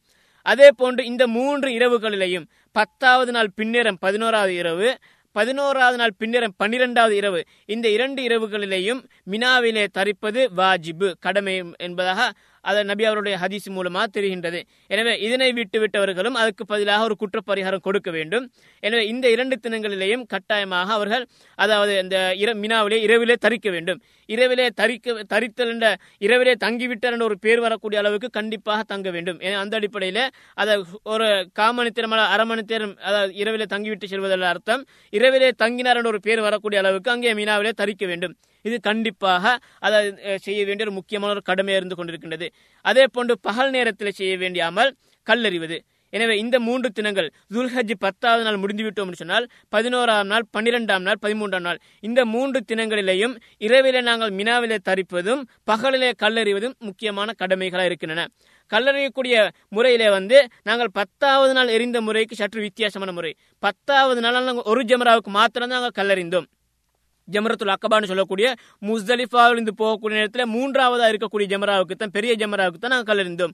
அதே போன்று இந்த மூன்று இரவுகளிலேயும் பத்தாவது நாள் பின்னேறம் பதினோராவது இரவு பதினோராவது நாள் பின்னரம் பன்னிரெண்டாவது இரவு இந்த இரண்டு இரவுகளிலேயும் மினாவிலே தரிப்பது வாஜிபு கடமை என்பதாக அதை நபி அவருடைய ஹதீஸ் மூலமாக தெரிகின்றது. எனவே இதனை விட்டு விட்டவர்களும் அதுக்கு பதிலாக ஒரு குற்றப்பரிகாரம் கொடுக்க வேண்டும். எனவே இந்த இரண்டு தினங்களிலேயும் கட்டாயமாக அவர்கள் அதாவது இந்த இர மினாவிலே இரவிலே தரிக்க வேண்டும். இரவிலே தரிக்க தரித்தல் என்ற இரவிலே தங்கிவிட்டார் என்ற ஒரு பேர் வரக்கூடிய அளவுக்கு கண்டிப்பாக தங்க வேண்டும். அந்த அடிப்படையில் அதை ஒரு காமணி நேரம் அரை மணி நேரம் அதாவது இரவிலே தங்கிவிட்டு செல்வதில் அர்த்தம். இரவிலே தங்கினார் என்ற ஒரு பேர் வரக்கூடிய அளவுக்கு அங்கே மீனாவிலே தரிக்க வேண்டும். இது கண்டிப்பாக அதை செய்ய வேண்டிய ஒரு முக்கியமான ஒரு கடமை இருந்து கொண்டிருக்கின்றது. அதே போன்று பகல் நேரத்தில் செய்ய வேண்டியாமல் கல்லறிவது. எனவே இந்த மூன்று தினங்கள் துல்ஹஜ் பத்தாவது நாள் முடிந்துவிட்டோம் சொன்னால் பதினோராம் நாள் பன்னிரெண்டாம் நாள் பதிமூன்றாம் நாள். இந்த மூன்று தினங்களிலேயும் இரவிலே நாங்கள் மினாவிலே தரிப்பதும் பகலிலே கல்லறிவதும் முக்கியமான கடமைகளாக இருக்கின்றன. கல்லறியக்கூடிய முறையிலே வந்து நாங்கள் பத்தாவது நாள் எரிந்த முறைக்கு சற்று வித்தியாசமான முறை. பத்தாவது நாள் நாங்கள் ஒரு ஜமராவுக்கு மாத்திரம் நாங்கள் கல்லறிந்தோம். ஜமரத்துல் அக்கபான்னு சொல்லக்கூடிய முஸ்தலிஃபாவிலிருந்து போகக்கூடிய நேரத்தில் மூன்றாவதாக இருக்கக்கூடிய ஜமராவுக்கு தான் பெரிய ஜமராவுக்கு தான் நாங்கள் கல்லறிந்தோம்.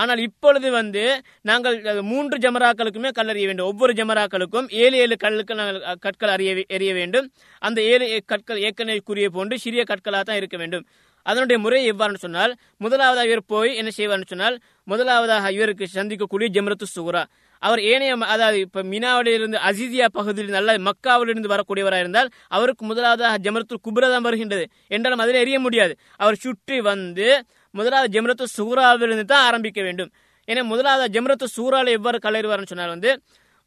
ஆனால் இப்பொழுது வந்து நாங்கள் மூன்று ஜமராக்களுக்குமே கல்லறிய வேண்டும். ஒவ்வொரு ஜமராக்களுக்கும் ஏழு ஏழு கல்லுக்கு நாங்கள் கற்கள் அறிய எறிய வேண்டும். அந்த ஏழு கற்கள் ஏற்கனவே கூறிய போன்று சிறிய கற்களாக தான் இருக்க வேண்டும். அதனுடைய முறை எவ்வாறுன்னு சொன்னால் முதலாவதாக இவர் போய் என்ன செய்வார்னு சொன்னால் முதலாவதாக இவருக்கு சந்திக்கக்கூடிய ஜம்ரத்து சுகுரா. அவர் ஏனைய அதாவது இப்ப மினாவிலிருந்து அசிதியா பகுதியில் நல்ல மக்காவிலிருந்து வரக்கூடியவராக இருந்தால் அவருக்கு முதலாவதாக ஜமரத்து குபுரா தான் வருகின்றது. என்றாலும் அதில் அறிய முடியாது. அவர் சுற்றி வந்து முதலாவது ஜம்ரத்து சூறாவிலிருந்து தான் ஆரம்பிக்க வேண்டும். ஏன்னா முதலாவது ஜம்ரத்து சூறாவில் எவ்வாறு கலருவார்னு சொன்னால் வந்து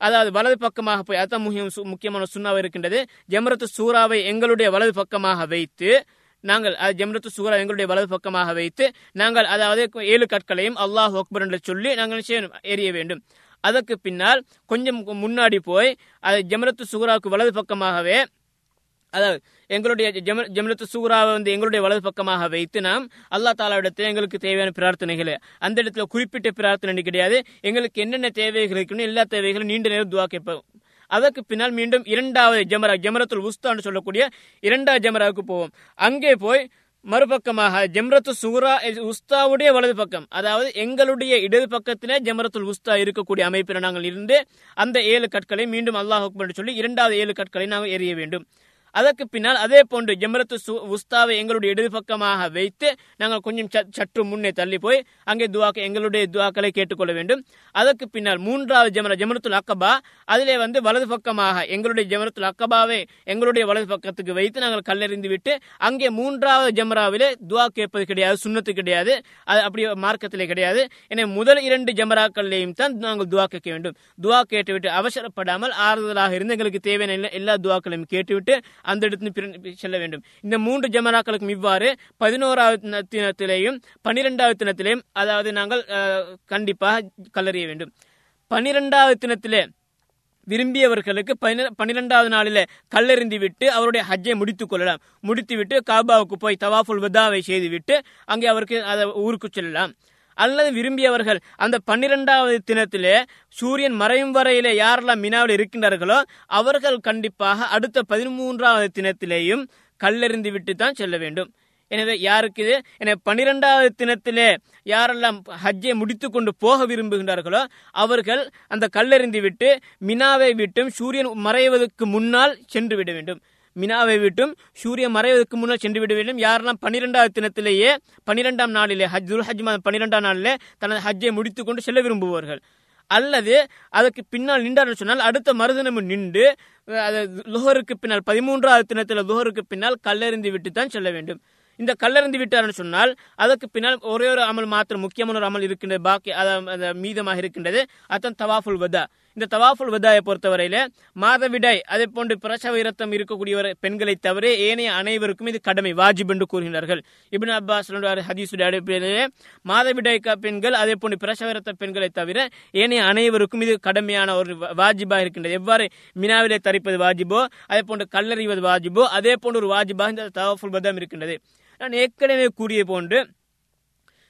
அதாவது வலது பக்கமாக போய் அதான் முக்கியம் முக்கியமான சுண்ணாவை இருக்கின்றது. ஜம்ரத்து சூறாவை எங்களுடைய வலது பக்கமாக வைத்து நாங்கள் அது ஜம்ரத்து சூரா எங்களுடைய வலது பக்கமாக வைத்து நாங்கள் அதாவது ஏழு கற்களையும் அல்லாஹ் அக்பர் என்று சொல்லி நாங்கள் எரிய வேண்டும். அதற்கு பின்னால் கொஞ்சம் முன்னாடி போய் அது ஜெமரத்து சுகுராவுக்கு வலது பக்கமாகவே அதாவது எங்களுடைய ஜம ஜமரத்து சூறாவை வந்து எங்களுடைய வலது பக்கமாக வைத்து நாம் அல்லா தாலாவிடத்தில் எங்களுக்கு தேவையான பிரார்த்தனைகளை அந்த இடத்துல குறிப்பிட்ட பிரார்த்தனை கிடையாது. எங்களுக்கு என்னென்ன தேவைகள் இருக்குன்னு எல்லா தேவைகளும் நீண்ட நேரம் துவா கேட்போம். அதற்கு பின்னால் மீண்டும் இரண்டாவது ஜமரா ஜமரத்துல் உஸ்தான்னு சொல்லக்கூடிய இரண்டாவது ஜமராவுக்கு போவோம். அங்கே போய் மறுபக்கமாக ஜம்ரத்து சூரா உஸ்தாவுடைய வலது பக்கம் அதாவது எங்களுடைய இடது பக்கத்திலே ஜமரத்துல் உஸ்தா இருக்கக்கூடிய அமைப்பில் நாங்கள் இருந்து அந்த ஏழு கற்களை மீண்டும் அல்லாஹ் சொல்லி இரண்டாவது ஏழு கற்களை நாங்கள் எறிய வேண்டும். அதற்கு பின்னால் அதே போன்று ஜமரத்து உஸ்தாவை எங்களுடைய இடது பக்கமாக வைத்து நாங்கள் கொஞ்சம் சற்று முன்னே தள்ளி போய் அங்கே துவாக்க எங்களுடைய துவாக்களை கேட்டுக்கொள்ள வேண்டும். அதற்கு பின்னால் மூன்றாவது ஜமர ஜமரத்துல் அக்கபா அதிலே வந்து வலது பக்கமாக எங்களுடைய ஜமரத்துல் அக்கபாவை எங்களுடைய வலது பக்கத்துக்கு வைத்து நாங்கள் கல்லெறிந்து விட்டு அங்கே மூன்றாவது ஜமராவிலே துவா கேட்பது கிடையாது சுண்ணத்து கிடையாது அது அப்படி மார்க்கத்திலே கிடையாது. எனவே முதல் இரண்டு ஜமராக்கள்லையும் தான் நாங்கள் துவா கேட்க வேண்டும். துவா கேட்டுவிட்டு அவசரப்படாமல் ஆறுதலாக இருந்து எங்களுக்கு தேவையான எல்லா துவாக்களையும் கேட்டுவிட்டு அந்த இடத்துல செல்ல வேண்டும். இந்த மூன்று ஜமராக்களுக்கும் இவ்வாறு பதினோராவது தினத்திலேயும் பன்னிரெண்டாவது தினத்திலேயும் அதாவது நாங்கள் கண்டிப்பாக கல்லறிய வேண்டும். பன்னிரெண்டாவது தினத்திலே விரும்பியவர்களுக்கு பன்னிரெண்டாவது நாளில் கல்லெறிந்து விட்டு அவருடைய ஹஜ்ஜை முடித்துக் கொள்ளலாம். முடித்து விட்டு காபாவுக்கு போய் தவாஃபுல் வதாவை செய்துவிட்டு அங்கே அவருக்கு அதை ஊருக்கு செல்லலாம். அல்லது விரும்பியவர்கள் அந்த பன்னிரெண்டாவது தினத்திலே சூரியன் மறையும் வரையிலே யாரெல்லாம் மினாவில் இருக்கின்றார்களோ அவர்கள் கண்டிப்பாக அடுத்த பதிமூன்றாவது தினத்திலேயும் கல்லெறிந்து விட்டு தான் செல்ல வேண்டும். எனவே யாருக்கு இது? எனவே பன்னிரெண்டாவது தினத்திலே யாரெல்லாம் ஹஜ்ஜை முடித்து கொண்டு போக விரும்புகின்றார்களோ அவர்கள் அந்த கல்லெறிந்து விட்டு மினாவை விட்டும் சூரியன் மறைவதற்கு முன்னால் சென்று விட வேண்டும். மினாவை விட்டும் சூரியன் மறைவதற்கு முன்னால் சென்று விட வேண்டும். யாரெல்லாம் பன்னிரெண்டாவது தினத்திலேயே பன்னிரெண்டாம் நாளிலே ஹஜ் துல் ஹஜ் மாதம் பன்னிரெண்டாம் நாளிலே தனது ஹஜ்ஜை முடித்துக்கொண்டு செல்ல விரும்புவார்கள். அல்லது அதற்கு பின்னால் நின்றார் சொன்னால் அடுத்த மறுதினம் நின்று அது லுஹருக்கு பின்னால் பதிமூன்றாவது தினத்தில் லுஹருக்கு பின்னால் கல்லெறிந்து விட்டு தான் செல்ல வேண்டும். இந்த கல்லறிந்து விட்டார்னு சொன்னால் அதற்கு பின்னால் ஒரே ஒரு அமல் மாத்திரம் முக்கியமான ஒரு அமல் இருக்கின்றது பாக்கி மீதமாக இருக்கின்றது அதான் தவாஃபுல் வதா. இந்த தவாஃபுல் வதாயை பொறுத்தவரையில மாதவிடாய் அதே போன்று பிரசவ இரத்தம் இருக்கக்கூடிய பெண்களை தவிர ஏனைய அனைவருக்கும் இது கடமை வாஜிப் என்று கூறுகிறார்கள் இபின் அப்பாஸ் ஹதீசுடைய அடிப்படையிலே மாதவிடாய் பெண்கள் அதே போன்று பிரசவ இரத்த பெண்களை தவிர ஏனைய அனைவருக்கும் இது கடமையான ஒரு வாஜிபா இருக்கின்றது. எவ்வாறு மினாவிலே தரிப்பது வாஜிபோ அதே போன்று கல்லறிவது வாஜிபோ அதே போன்று ஒரு வாஜிபா இந்த தவாஃபுல் வதம் இருக்கின்றது. நான் ஏற்கனவே கூறிய போன்று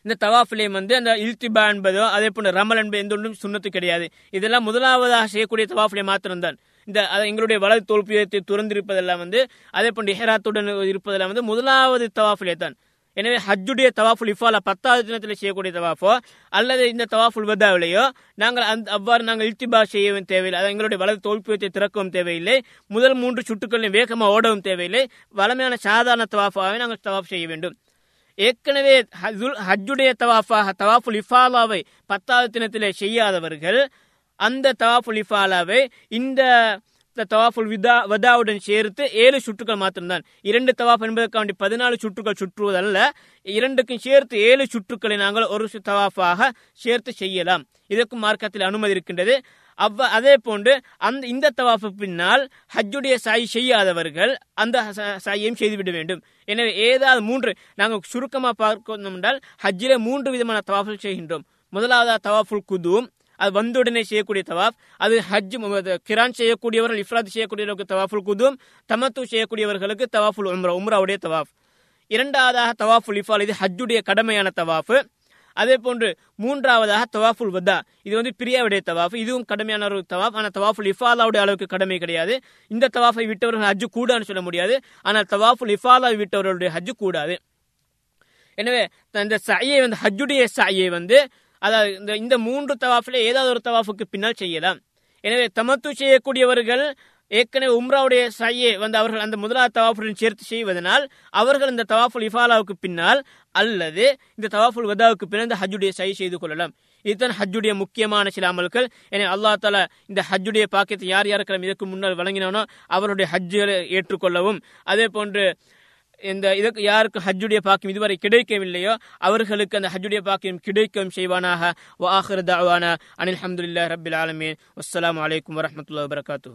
இந்த தவாஃபிலே வந்து அந்த இல்திபா என்பதோ அதே போன்ற ரமல் என்பது எந்த ஒன்றும் சுண்ணத்து கிடையாது. இதெல்லாம் முதலாவதாக செய்யக்கூடிய தவாஃபிலே மாத்திரம்தான். இந்த எங்களுடைய வலது தோல்பியத்தை துறந்திருப்பதெல்லாம் வந்து அதே போன்ற ஹெராத்துடன் இருப்பதெல்லாம் வந்து முதலாவது தவாஃபிலே தான் எனவே ஹஜ்ஜுடைய தவாஃபுல் இஃபாலா பத்தாவது தினத்தில் செய்யக்கூடிய தவாஃபோ அல்லது இந்த தவாஃபுல் வதாவிலேயோ நாங்கள் அந்த அவ்வாறு நாங்கள் இல்திபா செய்யவும் தேவையில்லை. அதாவது எங்களுடைய வலது தோல்பியத்தை திறக்கவும் தேவையில்லை. முதல் மூன்று சுட்டுக்களையும் வேகமாக ஓடவும் தேவையில்லை. வளமையான சாதாரண தவாஃபாவை நாங்கள் தவாஃப் செய்ய வேண்டும். ஏற்கனவே ஹஜ்ஜுடைய தவாஃபாக தவாஃபுல் இஃபாலாவை பத்தாவது தினத்திலே செய்யாதவர்கள் அந்த தவாஃபுல் இஃபாலாவை இந்த தவாஃபுல் விதா வதாவுடன் சேர்த்து ஏழு சுற்றுகள் மாத்திரம்தான். இரண்டு தவாஃப் என்பதற்காண்டி பதினாலு சுற்றுகள் சுற்றுவதல்ல. இரண்டுக்கும் சேர்த்து ஏழு சுற்றுக்களை நாங்கள் ஒரு தவாஃபாக சேர்த்து செய்யலாம். இதற்கும் மார்க்கத்தில் அனுமதி இருக்கின்றது. அவ்வ அதே போன்று அந்த இந்த தவாஃபு பின்னால் ஹஜ்ஜுடைய சாய் செய்யாதவர்கள் அந்த சாயையும் செய்துவிட வேண்டும். எனவே ஏதாவது மூன்று நாங்கள் சுருக்கமாக பார்க்கணும் என்றால் ஹஜ்ஜிலே மூன்று விதமான தவாஃபுல் செய்கின்றோம். முதலாவதா தவாஃபுல் குதும் அது வந்தவுடனே செய்யக்கூடிய தவாஃப் அது ஹஜ் கிரான் செய்யக்கூடியவர்கள் இஃப்ராத் செய்யக்கூடியவர்களுக்கு தவாஃபுல் குதும் தமத்து செய்யக்கூடியவர்களுக்கு தவாஃபுல் உம்ரா உம்ராவுடைய தவாஃப். இரண்டாவதாக தவாஃபுல் இஃபால் இது ஹஜ்ஜுடைய கடமையான தவாஃபு. அதே போன்று மூன்றாவதாக தவாஃபுல் வதா. இது வந்து பிரியாவுடைய தவாஃப். இதுவும் கடமையான ஒரு தவாஃப். ஆனால் தவாஃபுல் இஃபாலாவுடைய அளவுக்கு கடமை கிடையாது. இந்த தவாஃபை விட்டவர்கள் ஹஜ்ஜு கூடான்னு சொல்ல முடியாது. ஆனால் தவாஃபுல் இஃபாலாவை விட்டவர்களுடைய ஹஜ்ஜு கூடாது. எனவே இந்த சாயை வந்து ஹஜ்ஜுடைய சாயை வந்து அதாவது இந்த இந்த மூன்று தவாஃபில் ஏதாவது ஒரு தவாஃபுக்கு பின்னால் செய்யலாம். எனவே தமத்து செய்யக்கூடியவர்கள் ஏற்கனவே உம்ராவுடைய சையை வந்து அவர்கள் அந்த முதலாவது தவாஃபுடன் சேர்த்து செய்வதனால் அவர்கள் இந்த தவாஃபுல் இஃபாலாவுக்கு பின்னால் அல்லது இந்த தவாஃபுல் வதாவுக்கு பின்னால் இந்த ஹஜ்ஜுடைய சை செய்து கொள்ளலாம். இதுதான் ஹஜ்ஜுடைய முக்கியமான சில அமல்கள். எனவே அல்லா தாலா இந்த ஹஜ்ஜுடைய பாக்கியத்தை யார் யாருக்கெல்லாம் இதற்கு முன்னால் வழங்கினானோ அவருடைய ஹஜ்ஜுகளை ஏற்றுக்கொள்ளவும் அதே போன்று இந்த இதற்கு யாருக்கு ஹஜ்ஜுடைய பாக்கியம் இதுவரை கிடைக்கவில்லையோ அவர்களுக்கு அந்த ஹஜ்ஜுடைய பாக்கியம் கிடைக்கவும் செய்வானாக. வாஹர் தாவானா அனில் அஹமதுல்லா ரபில் ஆலமீன். அஸ்லாம் வலைக்கம் வரமத்துல வரகாத்து